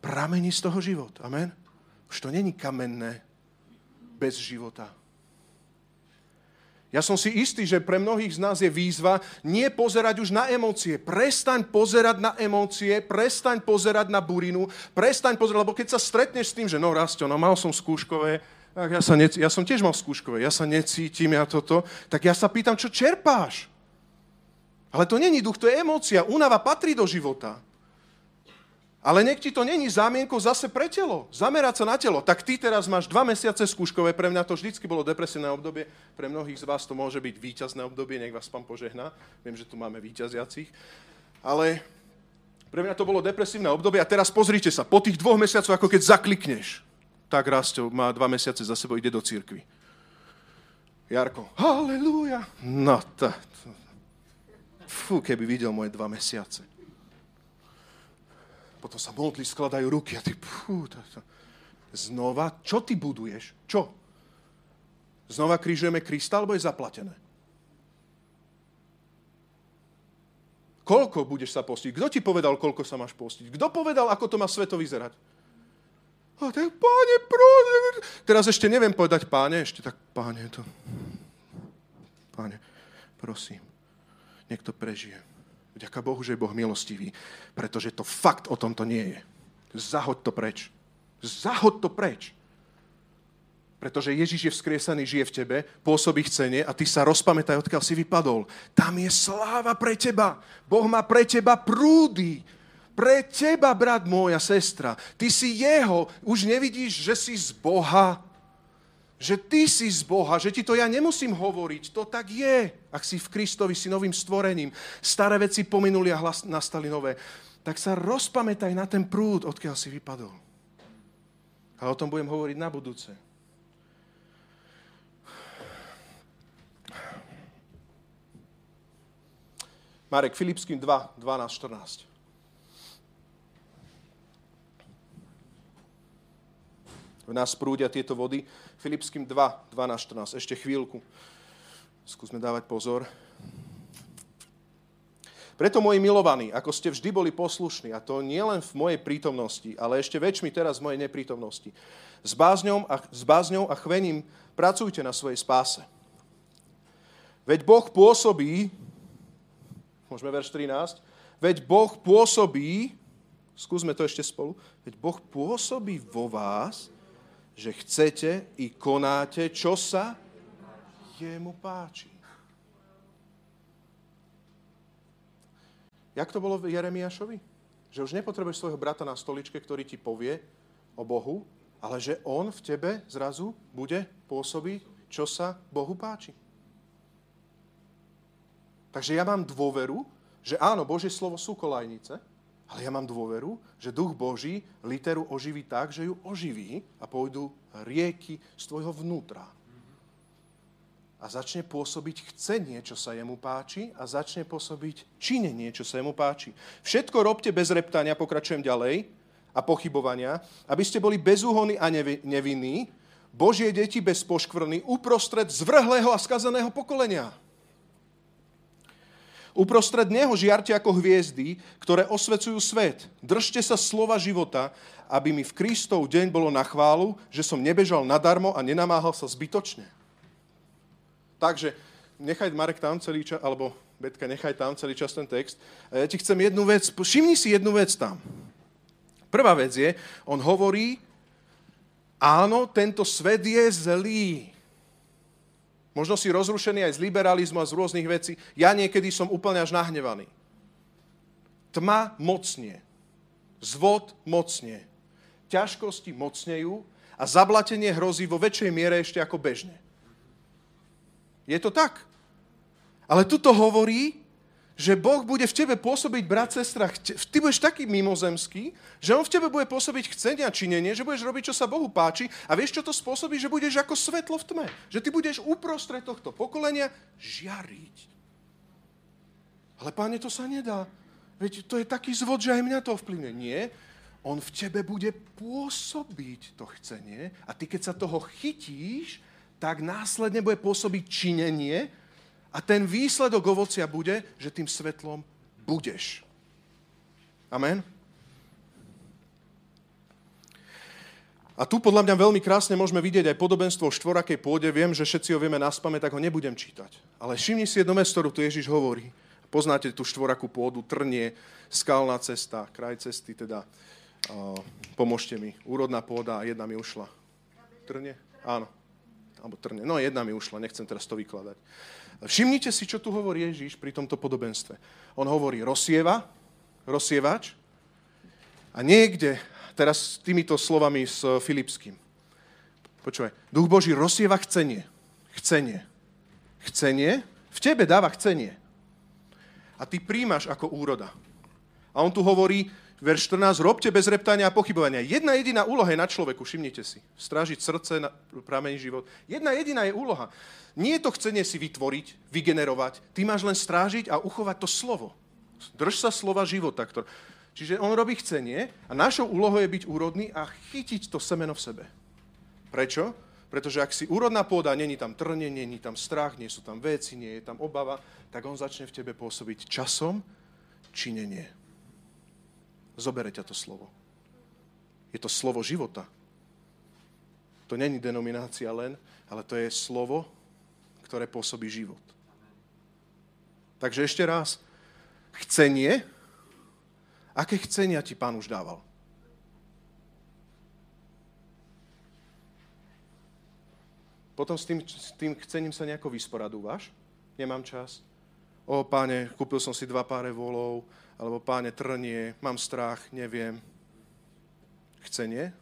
Pramení z toho život. Amen? Už to není kamenné, bez života. Ja som si istý, že pre mnohých z nás je výzva nie pozerať už na emócie. Prestaň pozerať na emócie, prestaň pozerať na burinu, prestaň pozerať, lebo keď sa stretneš s tým, že no Rasto, no mal som skúškové, tak ja, sa nec- ja som tiež mal skúškové, ja sa necítim, ja toto, tak ja sa pýtam, čo čerpáš? Ale to není duch, to je emócia. Únava patrí do života. Ale nech ti to není zámienkou zase pre telo. Zamerať sa na telo. Tak ty teraz máš dva mesiace skúškové, pre mňa to vždycky bolo depresívne obdobie, pre mnohých z vás to môže byť víťazné obdobie, nech vás pán požehná. Viem, že tu máme víťaziacich. Ale pre mňa to bolo depresívne obdobie a teraz pozrite sa, po tých dvoch mesiacoch, ako keď zaklikneš, tak Rasto má dva mesiace za sebou, ide do církvy. Jarko, halleluja. No, to, fú, keby videl moje dva mesiace potom sa modli, skladajú ruky a ty, pú, to, to. znova, čo ty buduješ? Čo? Znova krížujeme Krista, alebo je zaplatené? Koľko budeš sa postiť? Kto ti povedal, koľko sa máš postiť? Kto povedal, ako to má sveto vyzerať? A tak, páne, prosím. Teraz ešte neviem povedať páne, ešte tak, páne, to... Pane, prosím, niekto prežije. Vďaka Bohu, že je Boh milostivý, pretože to fakt o tomto nie je. Zahoď to preč. Zahoď to preč. Pretože Ježiš je vzkriesaný, žije v tebe, pôsobí chcenie a ty sa rozpamätaj, odkiaľ si vypadol. Tam je sláva pre teba. Boh má pre teba prúdy. Pre teba, brat moja sestra. Ty si jeho. Už nevidíš, že si z Boha. Že ty si z Boha, že ti to ja nemusím hovoriť. To tak je, ak si v Kristovi, si novým stvorením. Staré veci pominuli a hlas, nastali nové. Tak sa rozpamätaj na ten prúd, odkiaľ si vypadol. A o tom budem hovoriť na budúce. Marek Filipským 2, 12, 14. V nás prúdia tieto vody. Filipským 2, 12, 14. Ešte chvíľku. Skúsme dávať pozor. Preto, moji milovaní, ako ste vždy boli poslušní, a to nie len v mojej prítomnosti, ale ešte väčšmi teraz v mojej neprítomnosti, s bázňou a, s bázňou a chvením pracujte na svojej spáse. Veď Boh pôsobí Môžeme verš 13. Veď Boh pôsobí, skúsme to ešte spolu, veď Boh pôsobí vo vás, že chcete i konáte, čo sa jemu páči. Jak to bolo v Jeremiášovi? Že už nepotrebuješ svojho brata na stoličke, ktorý ti povie o Bohu, ale že on v tebe zrazu bude pôsobiť, čo sa Bohu páči. Takže ja mám dôveru, že áno, Božie slovo sú kolajnice, ale ja mám dôveru, že duch Boží literu oživí tak, že ju oživí a pôjdu rieky z tvojho vnútra. A začne pôsobiť chcenie, čo sa jemu páči a začne pôsobiť činenie, čo sa jemu páči. Všetko robte bez reptania, pokračujem ďalej, a pochybovania, aby ste boli bezúhony a nevinní, Božie deti bez poškvrny, uprostred zvrhlého a skazeného pokolenia. Uprostred neho žiarte ako hviezdy, ktoré osvecujú svet. Držte sa slova života, aby mi v Kristov deň bolo na chválu, že som nebežal nadarmo a nenamáhal sa zbytočne. Takže nechaj Marek tam celý čas, alebo Betka, nechaj tam celý čas ten text. Ja ti chcem jednu vec, všimni si jednu vec tam. Prvá vec je, on hovorí, áno, tento svet je zlý. Možno si rozrušený aj z liberalizmu a z rôznych vecí. Ja niekedy som úplne až nahnevaný. Tma mocnie. Zvod mocnie. Ťažkosti mocnejú a zablatenie hrozí vo väčšej miere ešte ako bežne. Je to tak. Ale tuto hovorí, že Boh bude v tebe pôsobiť, brat, sestra, ty budeš taký mimozemský, že On v tebe bude pôsobiť chcenie a činenie, že budeš robiť, čo sa Bohu páči a vieš, čo to spôsobí, že budeš ako svetlo v tme. Že ty budeš uprostred tohto pokolenia žiariť. Ale páne, to sa nedá. Veď to je taký zvod, že aj mňa to ovplyvňuje. Nie, on v tebe bude pôsobiť to chcenie a ty, keď sa toho chytíš, tak následne bude pôsobiť činenie, a ten výsledok ovocia bude, že tým svetlom budeš. Amen? A tu podľa mňa veľmi krásne môžeme vidieť aj podobenstvo o štvorakej pôde. Viem, že všetci ho vieme naspame, tak ho nebudem čítať. Ale všimni si jedno mesto, ktorú tu Ježiš hovorí. Poznáte tú štvorakú pôdu, trnie, skalná cesta, kraj cesty, teda pomôžte mi. Úrodná pôda jedna mi ušla. Trnie? Áno. Alebo trnie. No jedna mi ušla, nechcem teraz to vykladať. Všimnite si, čo tu hovorí Ježíš pri tomto podobenstve. On hovorí rozsieva, rozsievač a niekde, teraz týmito slovami s Filipským. Počúvaj, duch Boží rozsieva chcenie. Chcenie. Chcenie. V tebe dáva chcenie. A ty príjmaš ako úroda. A on tu hovorí, verš 14, robte bez reptania a pochybovania. Jedna jediná úloha je na človeku, všimnite si. Strážiť srdce, na prameň život. Jedna jediná je úloha. Nie je to chcenie si vytvoriť, vygenerovať. Ty máš len strážiť a uchovať to slovo. Drž sa slova života. Ktor... Čiže on robí chcenie a našou úlohou je byť úrodný a chytiť to semeno v sebe. Prečo? Pretože ak si úrodná pôda, není tam trnie, není tam strach, nie sú tam veci, nie je tam obava, tak on začne v tebe pôsobiť časom činenie. Zobere ťa to slovo. Je to slovo života. To není denominácia len, ale to je slovo, ktoré pôsobí život. Takže ešte raz. Chcenie. Aké chcenia ti pán už dával? Potom s tým, s tým chcením sa nejako vysporadúvaš. Nemám čas. O, páne, kúpil som si dva páre volov, alebo páne, trnie, mám strach, neviem. Chcenie.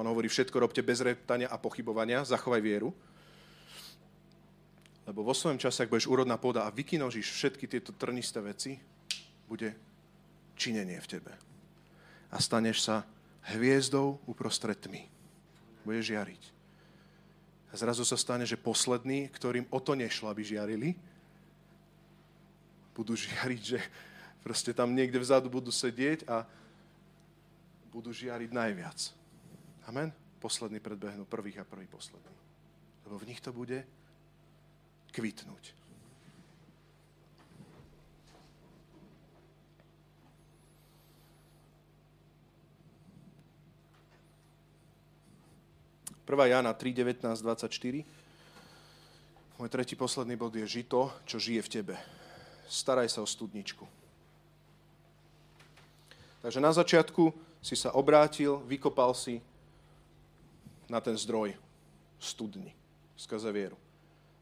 On hovorí, všetko robte bez reptania a pochybovania, zachovaj vieru. Lebo vo svojom čase, ak budeš úrodná pôda a vykinožíš všetky tieto trnisté veci, bude činenie v tebe. A staneš sa hviezdou uprostred tmy. Budeš žiariť. A zrazu sa stane, že poslední, ktorým o to nešlo, aby žiarili, budú žiariť, že proste tam niekde vzadu budú sedieť a budú žiariť najviac. Amen? Poslední predbehnú prvých a prvý posledný. Lebo v nich to bude kvitnúť. 1. Jana 3, 19, 24. Môj tretí posledný bod je žito, čo žije v tebe. Staraj sa o studničku. Takže na začiatku si sa obrátil, vykopal si na ten zdroj studni skrze vieru.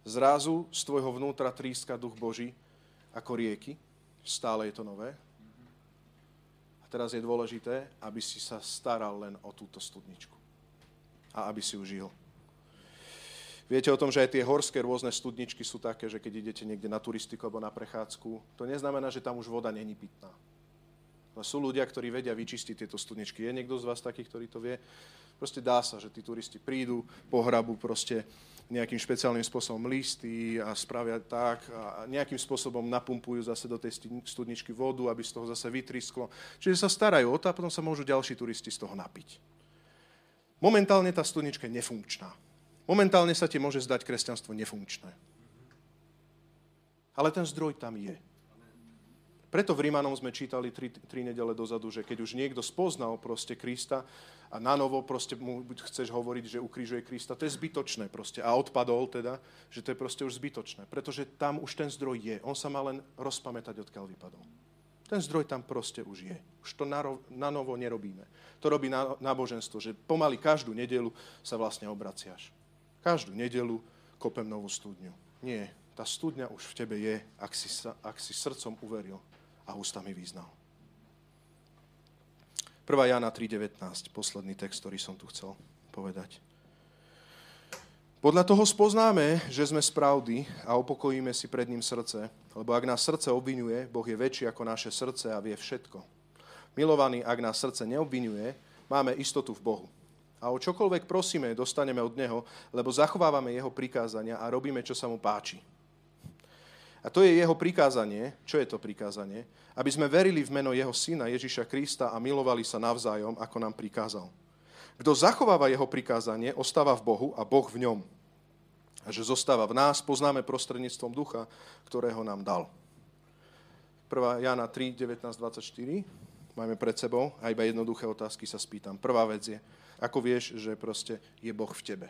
Zrazu z tvojho vnútra tríska duch Boží ako rieky. Stále je to nové. A teraz je dôležité, aby si sa staral len o túto studničku a aby si ju žil. Viete o tom, že aj tie horské rôzne studničky sú také, že keď idete niekde na turistiku alebo na prechádzku, to neznamená, že tam už voda není pitná. Ale sú ľudia, ktorí vedia vyčistiť tieto studničky. Je niekto z vás taký, ktorý to vie? Proste dá sa, že tí turisti prídu, pohrabu proste nejakým špeciálnym spôsobom listy a spravia tak a nejakým spôsobom napumpujú zase do tej studničky vodu, aby z toho zase vytrisklo. Čiže sa starajú o to a potom sa môžu ďalší turisti z toho napiť. Momentálne tá studnička je nefunkčná. Momentálne sa ti môže zdať kresťanstvo nefunkčné. Ale ten zdroj tam je. Preto v Rímanom sme čítali tri, tri nedele dozadu, že keď už niekto spoznal proste Krista a na novo proste mu chceš hovoriť, že ukrižuje Krista, to je zbytočné proste. A odpadol teda, že to je proste už zbytočné. Pretože tam už ten zdroj je. On sa má len rozpamätať, odkiaľ vypadol. Ten zdroj tam proste už je. Už to na novo nerobíme. To robí náboženstvo, že pomaly každú nedelu sa vlastne obraciaš. Každú nedelu kopem novú studňu. Nie, tá studňa už v tebe je, ak si, ak si srdcom uveril a ústami vyznal. 1. Jana 3.19, posledný text, ktorý som tu chcel povedať. Podľa toho spoznáme, že sme z a upokojíme si pred ním srdce, lebo ak nás srdce obvinuje, Boh je väčší ako naše srdce a vie všetko. Milovaní, ak nás srdce neobvinuje, máme istotu v Bohu. A o čokoľvek prosíme, dostaneme od Neho, lebo zachovávame Jeho prikázania a robíme, čo sa Mu páči. A to je Jeho prikázanie. Čo je to prikázanie? Aby sme verili v meno Jeho Syna Ježiša Krista a milovali sa navzájom, ako nám prikázal. Kto zachováva Jeho prikázanie, ostáva v Bohu a Boh v ňom a že zostáva v nás, poznáme prostredníctvom ducha, ktorého nám dal. 1. Jana 3, 19, 24. Máme pred sebou a iba jednoduché otázky sa spýtam. Prvá vec je, ako vieš, že proste je Boh v tebe?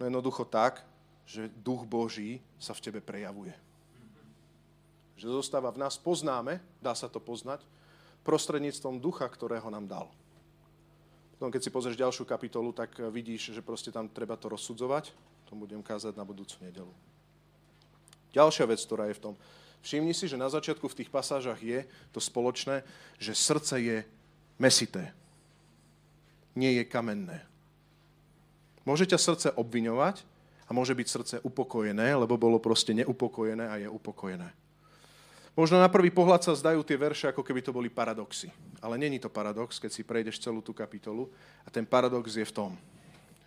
No jednoducho tak, že duch Boží sa v tebe prejavuje. Že zostáva v nás, poznáme, dá sa to poznať, prostredníctvom ducha, ktorého nám dal. Potom, keď si pozrieš ďalšiu kapitolu, tak eh, vidíš, že proste tam treba to rozsudzovať. To budem kázať na budúcu nedelu. Ďalšia vec, ktorá je v tom. Všimni si, že na začiatku v tých pasážach je to spoločné, že srdce je mesité. Nie je kamenné. Môže ťa srdce obviňovať a môže byť srdce upokojené, lebo bolo proste neupokojené a je upokojené. Možno na prvý pohľad sa zdajú tie verše, ako keby to boli paradoxy. Ale není to paradox, keď si prejdeš celú tú kapitolu. A ten paradox je v tom,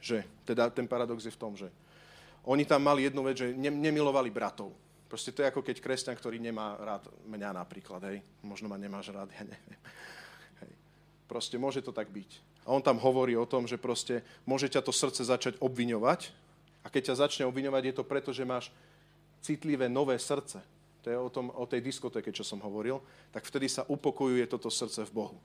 že, teda ten paradox je v tom, že oni tam mali jednu vec, že ne, nemilovali bratov. Proste to je ako keď kresťan, ktorý nemá rád mňa napríklad, hej. Možno ma nemáš rád, ja neviem. Hej. Proste môže to tak byť. A on tam hovorí o tom, že proste môže ťa to srdce začať obviňovať. A keď ťa začne obviňovať, je to preto, že máš citlivé nové srdce to je o, tom, o tej diskotéke, čo som hovoril, tak vtedy sa upokojuje toto srdce v Bohu.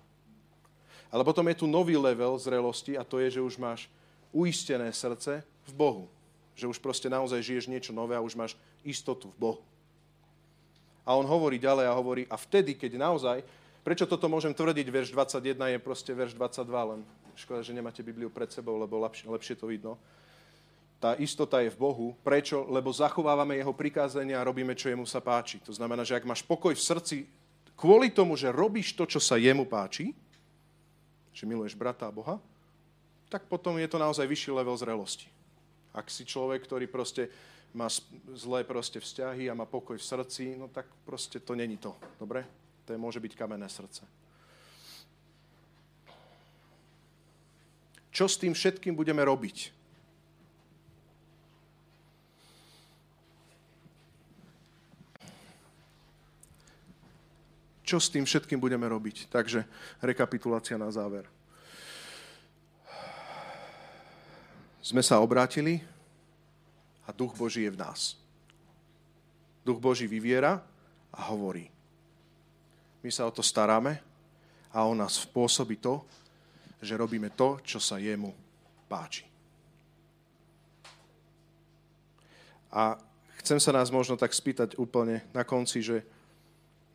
Ale potom je tu nový level zrelosti a to je, že už máš uistené srdce v Bohu. Že už proste naozaj žiješ niečo nové a už máš istotu v Bohu. A on hovorí ďalej a hovorí, a vtedy, keď naozaj, prečo toto môžem tvrdiť, verš 21 je proste verš 22, len škoda, že nemáte Bibliu pred sebou, lebo lepšie, lepšie to vidno. Tá istota je v Bohu. Prečo? Lebo zachovávame jeho prikázania a robíme, čo jemu sa páči. To znamená, že ak máš pokoj v srdci kvôli tomu, že robíš to, čo sa jemu páči, že miluješ brata a Boha, tak potom je to naozaj vyšší level zrelosti. Ak si človek, ktorý proste má zlé proste vzťahy a má pokoj v srdci, no tak proste to není to. Dobre? To je, môže byť kamenné srdce. Čo s tým všetkým budeme robiť? Čo s tým všetkým budeme robiť? Takže rekapitulácia na záver. Sme sa obrátili, a duch Boží je v nás. Duch Boží vyviera a hovorí. My sa o to staráme a on nás spôsobí to, že robíme to, čo sa jemu páči. A chcem sa nás možno tak spýtať úplne na konci, že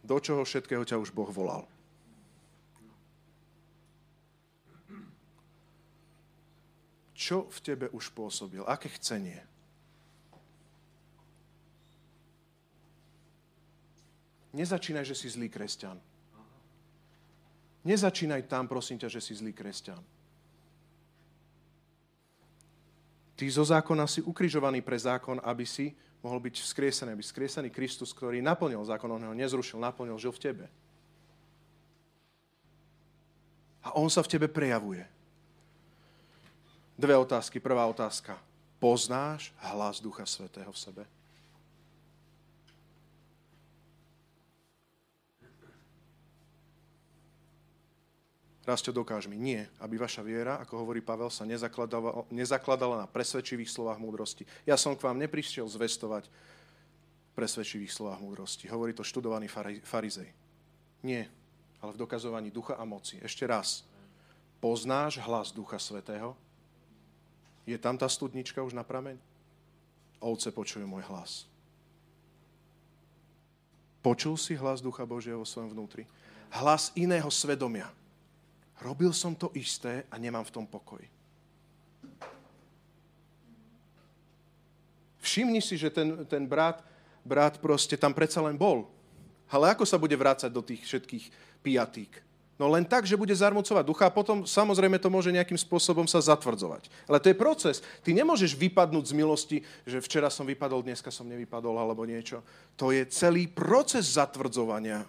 do čoho všetkého ťa už Boh volal? Čo v tebe už pôsobil? Aké chcenie? Nezačínaj, že si zlý kresťan. Nezačínaj tam, prosím ťa, že si zlý kresťan. Ty zo zákona si ukrižovaný pre zákon, aby si mohol byť vzkriesený, aby vzkriesený Kristus, ktorý naplnil zákon, on ho nezrušil, naplnil, žil v tebe. A on sa v tebe prejavuje. Dve otázky. Prvá otázka. Poznáš hlas Ducha Svetého v sebe? Rasto, dokáž mi. Nie, aby vaša viera, ako hovorí Pavel, sa nezakladala, nezakladala na presvedčivých slovách múdrosti. Ja som k vám neprišiel zvestovať presvedčivých slovách múdrosti. Hovorí to študovaný farizej. Nie, ale v dokazovaní ducha a moci. Ešte raz. Poznáš hlas Ducha Svetého? Je tam tá studnička už na prameň? Ovce počujú môj hlas. Počul si hlas Ducha Božieho vo svojom vnútri? Hlas iného svedomia robil som to isté a nemám v tom pokoj. Všimni si, že ten, ten brat, brat proste tam predsa len bol. Ale ako sa bude vrácať do tých všetkých pijatík? No len tak, že bude zarmucovať ducha a potom samozrejme to môže nejakým spôsobom sa zatvrdzovať. Ale to je proces. Ty nemôžeš vypadnúť z milosti, že včera som vypadol, dneska som nevypadol alebo niečo. To je celý proces zatvrdzovania.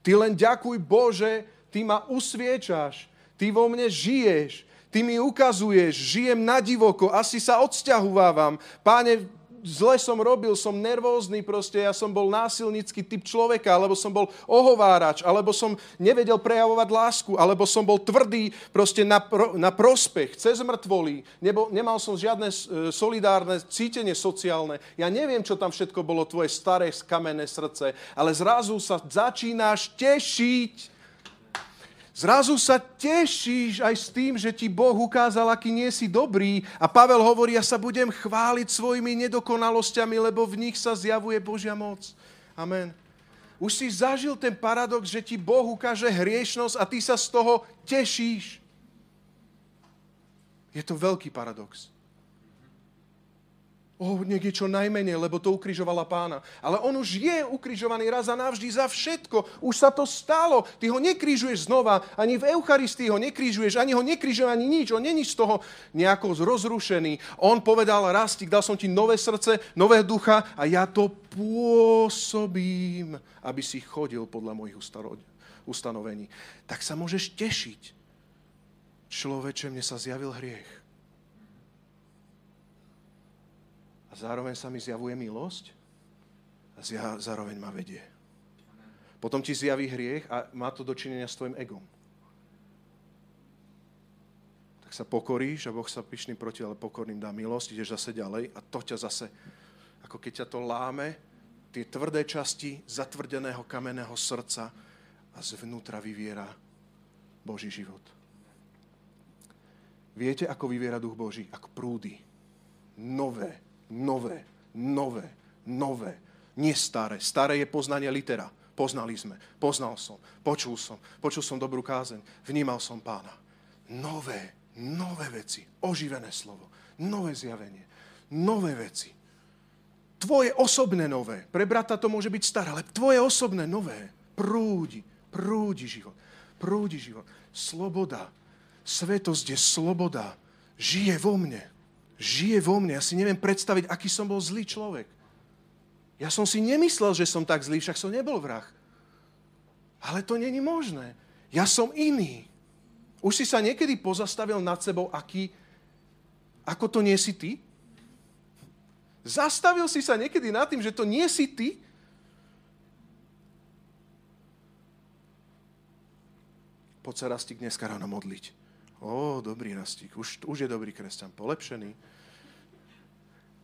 Ty len ďakuj Bože, ty ma usviečaš, ty vo mne žiješ, ty mi ukazuješ, žijem na divoko, asi sa odsťahovávam. Páne, zle som robil, som nervózny, proste ja som bol násilnícky typ človeka, alebo som bol ohovárač, alebo som nevedel prejavovať lásku, alebo som bol tvrdý proste na, pro, na prospech, cez mŕtvoly, Nebo, nemal som žiadne e, solidárne cítenie sociálne. Ja neviem, čo tam všetko bolo tvoje staré kamenné srdce, ale zrazu sa začínaš tešiť Zrazu sa tešíš aj s tým, že ti Boh ukázal, aký nie si dobrý. A Pavel hovorí, ja sa budem chváliť svojimi nedokonalosťami, lebo v nich sa zjavuje Božia moc. Amen. Už si zažil ten paradox, že ti Boh ukáže hriešnosť a ty sa z toho tešíš. Je to veľký paradox oh, nech je čo najmenej, lebo to ukrižovala pána. Ale on už je ukrižovaný raz a navždy za všetko. Už sa to stalo. Ty ho nekrižuješ znova, ani v Eucharistii ho nekrižuješ, ani ho nekrižuje, ani nič. On není z toho nejako rozrušený. On povedal, Rastik, dal som ti nové srdce, nové ducha a ja to pôsobím, aby si chodil podľa mojich ustanovení. Tak sa môžeš tešiť. Človeče, mne sa zjavil hriech zároveň sa mi zjavuje milosť a zároveň ma vedie. Potom ti zjaví hriech a má to dočinenia s tvojim egom. Tak sa pokoríš a Boh sa pyšný proti, ale pokorným dá milosť, ideš zase ďalej a to ťa zase, ako keď ťa to láme, tie tvrdé časti zatvrdeného kamenného srdca a zvnútra vyviera Boží život. Viete, ako vyviera duch Boží? Ako prúdy. Nové, nové, nové, nové, Nie staré. Staré je poznanie litera. Poznali sme. Poznal som. Počul som. Počul som dobrú kázeň. Vnímal som pána. Nové, nové veci. Oživené slovo. Nové zjavenie. Nové veci. Tvoje osobné nové. Pre brata to môže byť staré, ale tvoje osobné nové. Prúdi. Prúdi život. Prúdi život. Sloboda. Svetosť je sloboda. Žije vo mne. Žije vo mne. Ja si neviem predstaviť, aký som bol zlý človek. Ja som si nemyslel, že som tak zlý, však som nebol vrah. Ale to není možné. Ja som iný. Už si sa niekedy pozastavil nad sebou, aký, ako to nie si ty? Zastavil si sa niekedy nad tým, že to nie si ty? Poď sa Rastík dneska ráno modliť. Ó, dobrý Rastík, už, už je dobrý kresťan, polepšený.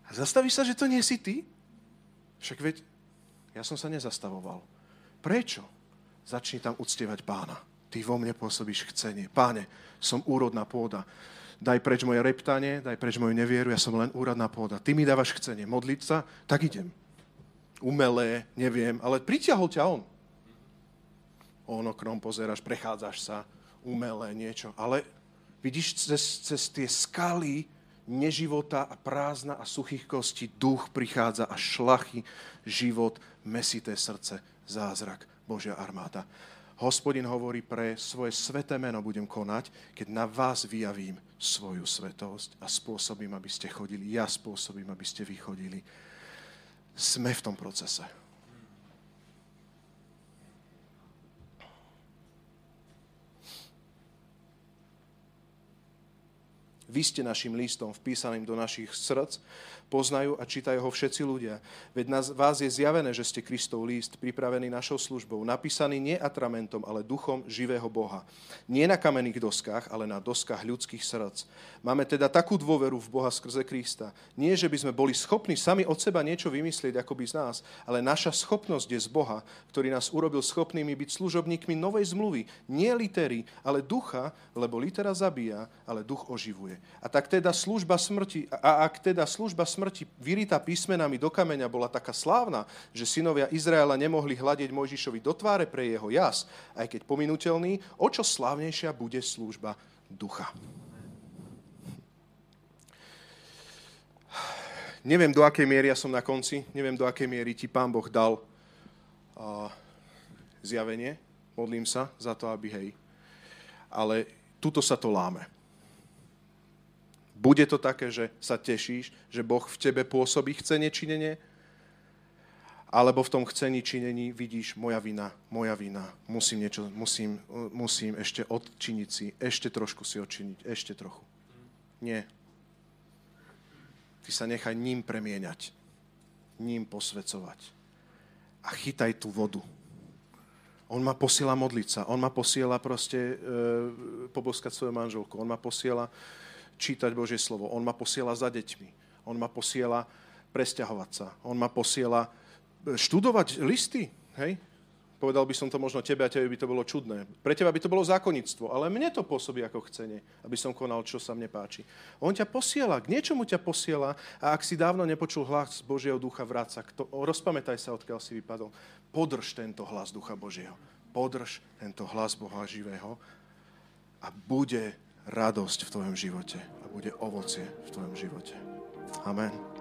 A zastavíš sa, že to nie si ty? Však veď, ja som sa nezastavoval. Prečo? Začni tam uctievať pána. Ty vo mne pôsobíš chcenie. Páne, som úrodná pôda. Daj preč moje reptanie, daj preč moju nevieru, ja som len úradná pôda. Ty mi dávaš chcenie modliť sa, tak idem. Umelé, neviem, ale pritiahol ťa on. On oknom pozeráš, prechádzaš sa, umelé niečo. Ale vidíš cez, cez tie skaly, neživota a prázdna a suchých kostí duch prichádza a šlachy, život, mesité srdce, zázrak, Božia armáda. Hospodin hovorí, pre svoje sveté meno budem konať, keď na vás vyjavím svoju svetosť a spôsobím, aby ste chodili. Ja spôsobím, aby ste vychodili. Sme v tom procese. Vy ste našim listom vpísaným do našich srdc, poznajú a čítajú ho všetci ľudia. Veď na vás je zjavené, že ste Kristov list, pripravený našou službou, napísaný nie atramentom, ale duchom živého Boha. Nie na kamenných doskách, ale na doskách ľudských srdc. Máme teda takú dôveru v Boha skrze Krista. Nie, že by sme boli schopní sami od seba niečo vymyslieť, ako by z nás, ale naša schopnosť je z Boha, ktorý nás urobil schopnými byť služobníkmi novej zmluvy. Nie litery, ale ducha, lebo litera zabíja, ale duch oživuje. A tak teda služba smrti, a ak teda služba smrti vyrita písmenami do kameňa bola taká slávna, že synovia Izraela nemohli hľadiť Mojžišovi do tváre pre jeho jas, aj keď pominutelný, o čo slávnejšia bude služba ducha. Neviem, do akej miery ja som na konci, neviem, do akej miery ti Pán Boh dal uh, zjavenie. Modlím sa za to, aby hej. Ale tuto sa to láme. Bude to také, že sa tešíš, že Boh v tebe pôsobí chcenie činenie? Alebo v tom chcení činení vidíš, moja vina, moja vina, musím, niečo, musím, musím ešte odčiniť si, ešte trošku si odčiniť, ešte trochu. Nie. Ty sa nechaj ním premieňať, ním posvecovať. A chytaj tú vodu. On ma posiela modliť sa, on ma posiela proste e, poboskať svoju manželku, on ma posiela čítať Božie slovo. On ma posiela za deťmi. On ma posiela presťahovať sa. On ma posiela e, študovať listy. Hej? Povedal by som to možno tebe a tebe by to bolo čudné. Pre teba by to bolo zákonnictvo, ale mne to pôsobí ako chcenie, aby som konal, čo sa mne páči. On ťa posiela, k niečomu ťa posiela a ak si dávno nepočul hlas Božieho ducha, vráca, to, rozpamätaj sa, odkiaľ si vypadol. Podrž tento hlas ducha Božieho. Podrž tento hlas Boha živého a bude radosť v tvojom živote a bude ovocie v tvojom živote. Amen.